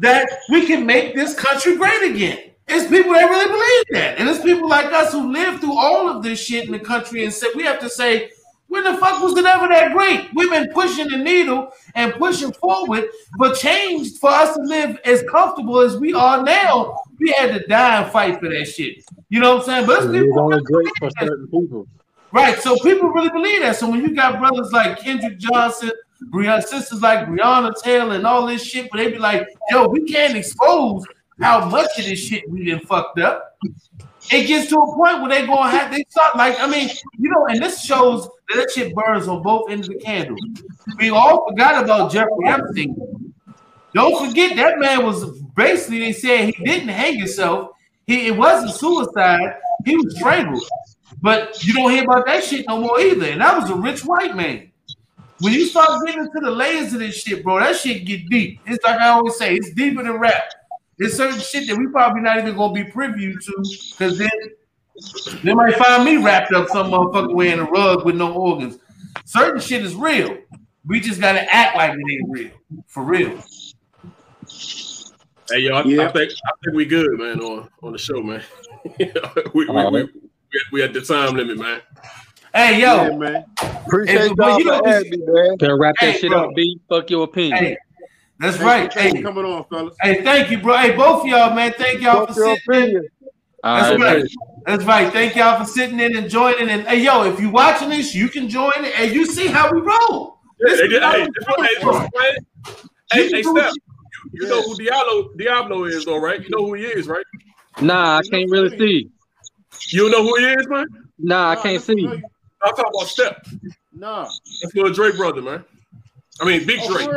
that we can make this country great again. It's people that really believe that. And it's people like us who lived through all of this shit in the country and said, we have to say, when the fuck was it ever that great? We've been pushing the needle and pushing forward, but change for us to live as comfortable as we are now, we had to die and fight for that shit. You know what I'm saying? But it's It was people only great for certain people. Right. So people really believe that. So when you got brothers like Kendrick Johnson, sisters like Breonna Taylor, and all this shit, but they be like, yo, we can't expose how much of this shit we done fucked up. It gets to a point where they gonna have they start like, I mean, you know, and this shows that that shit burns on both ends of the candle. We all forgot about Jeffrey Epstein. Don't forget that man was basically they said he didn't hang himself. He it wasn't suicide, he was strangled. But you don't hear about that shit no more either. And that was a rich white man. When you start getting into the layers of this shit, bro, that shit get deep. It's like I always say, it's deeper than rap. There's certain shit that we probably not even gonna be privy to, because then they might find me wrapped up some motherfucker way in a rug with no organs. Certain shit is real. We just gotta act like it ain't real. For real. Hey, yo, I, Yeah. I think I think we good, man, on on the show, man. we, we, we, we, we at the time limit, man. Hey yo, Yeah, man. Appreciate Hey, but y'all you know for this- having me, man. Can wrap that Hey, shit bro. up, B. Fuck your opinion. hey, that's Thanks right. for- thanks for Hey, coming on, fellas. hey, thank you, bro. Hey, both of y'all, man. Thank y'all Fuck for sitting in. That's right, right. That's right. Thank y'all for sitting in and joining. And hey, yo, if you're watching this, you can join. And you see how we roll. Yeah, they did- hey, this hey, this hey, hey, Steph, you, you know who Diablo Diablo is, though, right? You know who he is, right? Nah, I can't really see. You know who he is, man? Nah, I can't see. I'm talking about Step. Nah. That's little Drake brother, man. I mean, Big Oh, Drake.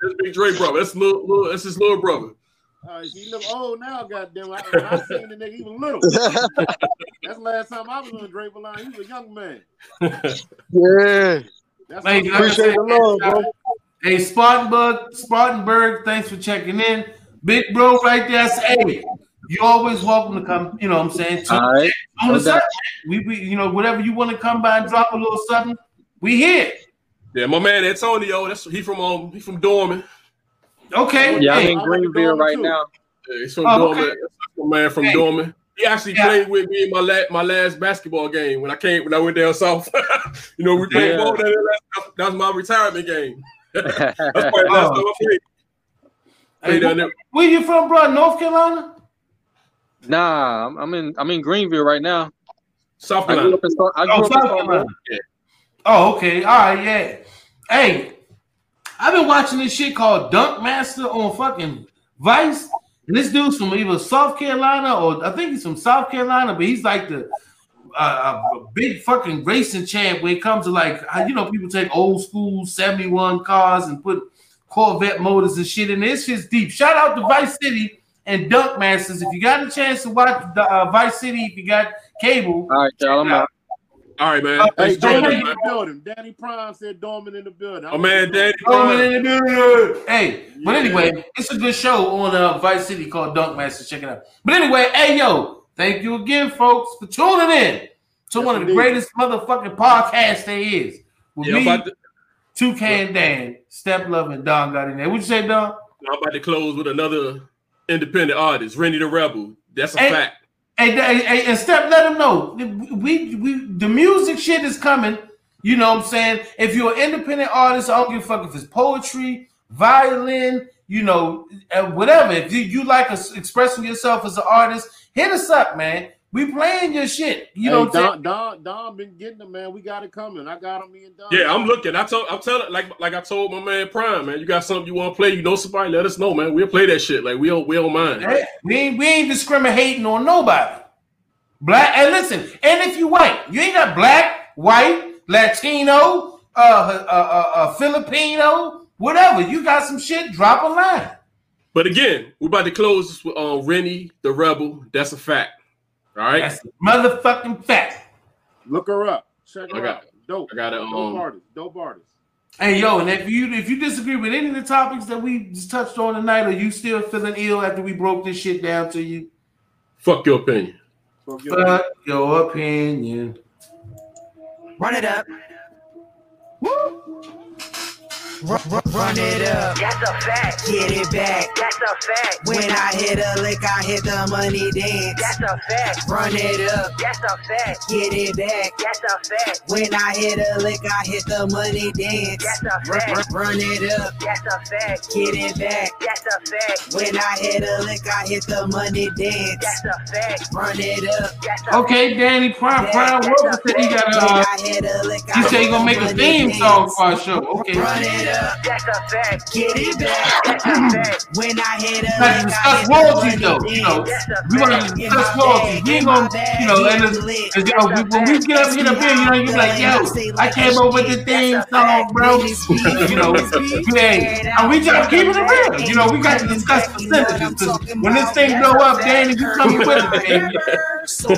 For real? That's Big Drake brother. That's little, little. That's his little brother. Uh, he look old now, goddamn. I, I seen the nigga, he was little. That's the last time I was on the Draper line. He was a young man. Yeah. That's Hey, what- like I said, love, bro. Hey, Spartanburg, Spartanburg, thanks for checking in. Big bro right there. Say, hey, you're always welcome to come, you know what I'm saying? To, All right. on the No doubt. side, we, we, you know, whatever you want to come by and drop a little something, we here. Yeah, my man Antonio. That's he from um he from Dorman. Okay. Yeah, I'm in Greenville right now. Yeah, he's from Oh, Dorman. okay. That's my man from Hey. Dorman. He actually Yeah. played with me in my la- my last basketball game when I came when I went down south. you know, we played Yeah. ball. That, that, that was my retirement game. That's probably the last Oh. time I played. Hey, Played where you from, bro? North Carolina? Nah, I'm, I'm in I'm in Greenville right now. South I grew up in I grew Oh, up in South Star- Carolina. Oh, okay. All right, yeah. Hey, I've been watching this shit called Dunk Master on fucking Vice. And this dude's from either South Carolina or I think he's from South Carolina, but he's like the uh, a big fucking racing champ when it comes to like you know people take old school 71 cars and put Corvette motors and shit in there. It's just deep. Shout out to Vice City and Dunk Masters. If you got a chance to watch the, uh, Vice City, if you got cable, All right, y'all. I'm out. Out. All right, man. Hey, Thanks Dorman in the building. Danny Prime said Dorman in the building. Oh man, Danny. Oh, Prime. man, in the building. Hey, but anyway, it's a good show on uh, Vice City called Dunk Master. Check it out. But anyway, hey yo, thank you again, folks, for tuning in to Yes, one of the greatest motherfucking podcasts there is. With Yeah, I'm me, about to, Toucan Dan, Step Love, and Don got in there. What you say, Don? I'm about to close with another independent artist, Rennie the Rebel. That's a Hey. fact. And Step, let them know. We, we, the music shit is coming. You know what I'm saying? If you're an independent artist, I don't give a fuck if it's poetry, violin, you know, whatever. If you, you like expressing yourself as an artist, hit us up, man. We playing your shit. You know hey, what I'm? Don, Don, Don been getting them, man. We got it coming. I got him, me and Don. Yeah, I'm looking. I told, I'm telling, like, like I told my man Prime, man. You got something you want to play? You know somebody? Let us know, man. We'll play that shit. Like we don't, we don't mind. Hey, we ain't we ain't discriminating on nobody. Black and listen, and if you white, you ain't got black, white, Latino, uh, uh, uh, uh Filipino, whatever. You got some shit, drop a line. But again, we're about to close this with um, Rennie the Rebel. That's a fact. All right. That's a motherfucking fact. Look her up. Check her I got- out. Dope. I got it. Dope Um, artist. Dope artist. Hey yo, and if you if you disagree with any of the topics that we just touched on tonight, or you still feeling ill after we broke this shit down to you, fuck your opinion. Fuck your- fuck your opinion. Run it up. Run, run, run it up. That's a fact. Get it back. That's a fact. When I hit a lick, I hit the money dance. That's a fact. Run it up. That's a fact. Get it back. That's a fact. When I hit a lick, I hit the money dance. That's a Run, run, run it up. That's a fact. Get it back. That's a fact. When I hit a lick, I hit the money dance. That's a fact. Run it up. That's a Okay, Danny Prime Prime Wilson said he got a. Uh, I hit a lick, he said he gonna make a theme song for our show. Okay. Run it up. That's a fact. Get it back. That's a fact. When I hit Let's discuss royalties though. You know, we want to discuss royalties. We ain't gonna, you know, and it's, you know, we, when we get up, get up here, you know, you like, yo, I came up with the theme song, bro. you know, hey, and we just keep it real. You know, we got to discuss percentages. When this thing blow up, Danny, you coming with it,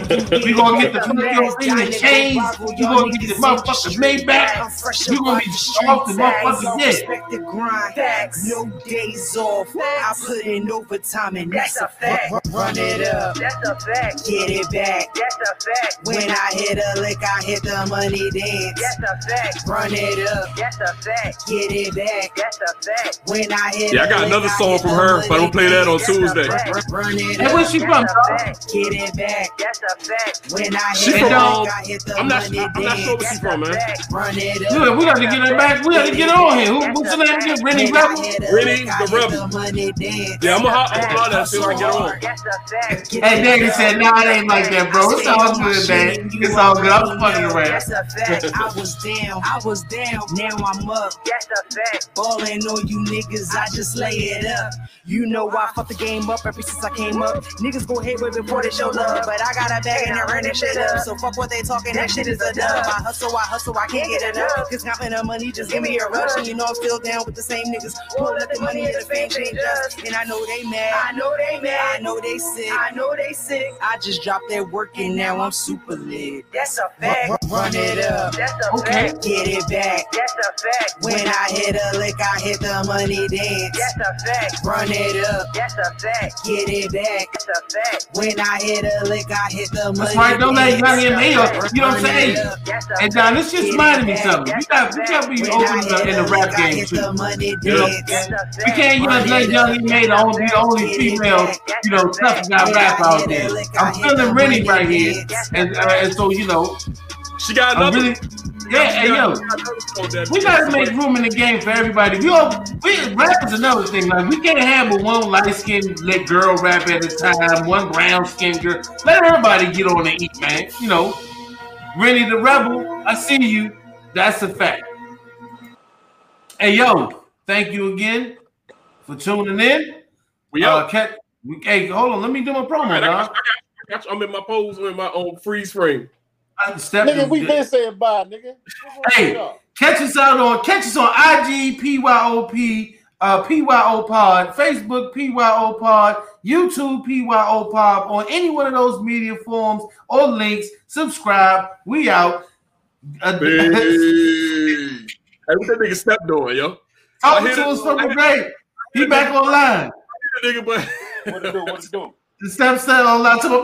baby. We gonna get the Tokyo thing to change. We gonna get the motherfuckers made back. We gonna be off the motherfucking dick. Respect grind. No days off. I put in overtime and that's a fact. Run it up. That's a fact. Get it back. That's a fact. When I hit a lick, I hit the money dance. That's a fact. Run it up. That's a fact. Get it back. That's a fact. When I hit Yeah, I got another song from her, but I'm gonna play that on Tuesday. dance. Run it Hey, up. where's she from? That's a dog? fact. Get it back. That's a fact. When I She hit from, the lick, I hit the I'm not, money I'm not sure where she from, man. Run it up. Dude, we got to get her back. We got to get on here. Who, what's her name again? Rennie Rebel? hit the Rennie the Rebel. the money dance. Yeah, I'm gonna I'm gonna holler at her, see if I can get her on. That's a fact. Hey, Daddy said, nah, it ain't like that, bro. It's all good, Dad. It's all good. I'm fucking around. That's a fact. I was down, I was down, now I'm up. That's a fact. Ballin' on you niggas, I just lay it up. You know I fucked the game up ever since I came up. Niggas go hate with before they show love, but I got a bag and I ran that shit up. So fuck what they talking, that shit is a dub. I hustle, I hustle, I can't get enough. Cause counting the money just give me a rush. And you know I'm still down with the same niggas. Pull up the money and the fame change us. And I know they mad. I know they mad. I know they sick. I know they sick. I just dropped that work and now I'm super lit. That's a fact. Run it up. That's a Okay. fact. Get it back. That's a fact. When I hit a lick, I hit the money dance. That's a fact. Run it up. That's a fact. Get it back. That's a fact. When I hit a lick, I hit the That's right. Don't let dance. young M.A. up. You know what I'm saying? And Don, this just reminded me something. We got, we got to be open in the, in the rap game too. You know, dance. That's a fact. we can't just let Young M.A. the only, the only female, you know, tough guy rap out there. I'm feeling Rennie right here, and, uh, and so you know, She got I'm another. Really, yeah, hey yo. We gotta make room in the game for everybody. We all we rap is another thing. Like we can't have but one light skinned lit girl rap at a time, one brown skinned girl. Let everybody get on and eat, man. You know, Rennie the Rebel, I see you. That's a fact. Hey yo, thank you again for tuning in. We Uh, out. cat, we, hey, hold on, let me do my promo, right, I I I. I'm in my pose. I'm in my own freeze frame. I step Nigga, we been saying bye, nigga. Hey. Catch us out on catch us on IG PYOP uh PYO Pod, Facebook PYO Pod, YouTube PYO Pod, on any one of those media forms or links. Subscribe. We out. Uh, Hey, hey, what that nigga step doing, yo? I talking to it. us from the hit great. He back online. it, nigga, but What it do? What it do? The step said online to my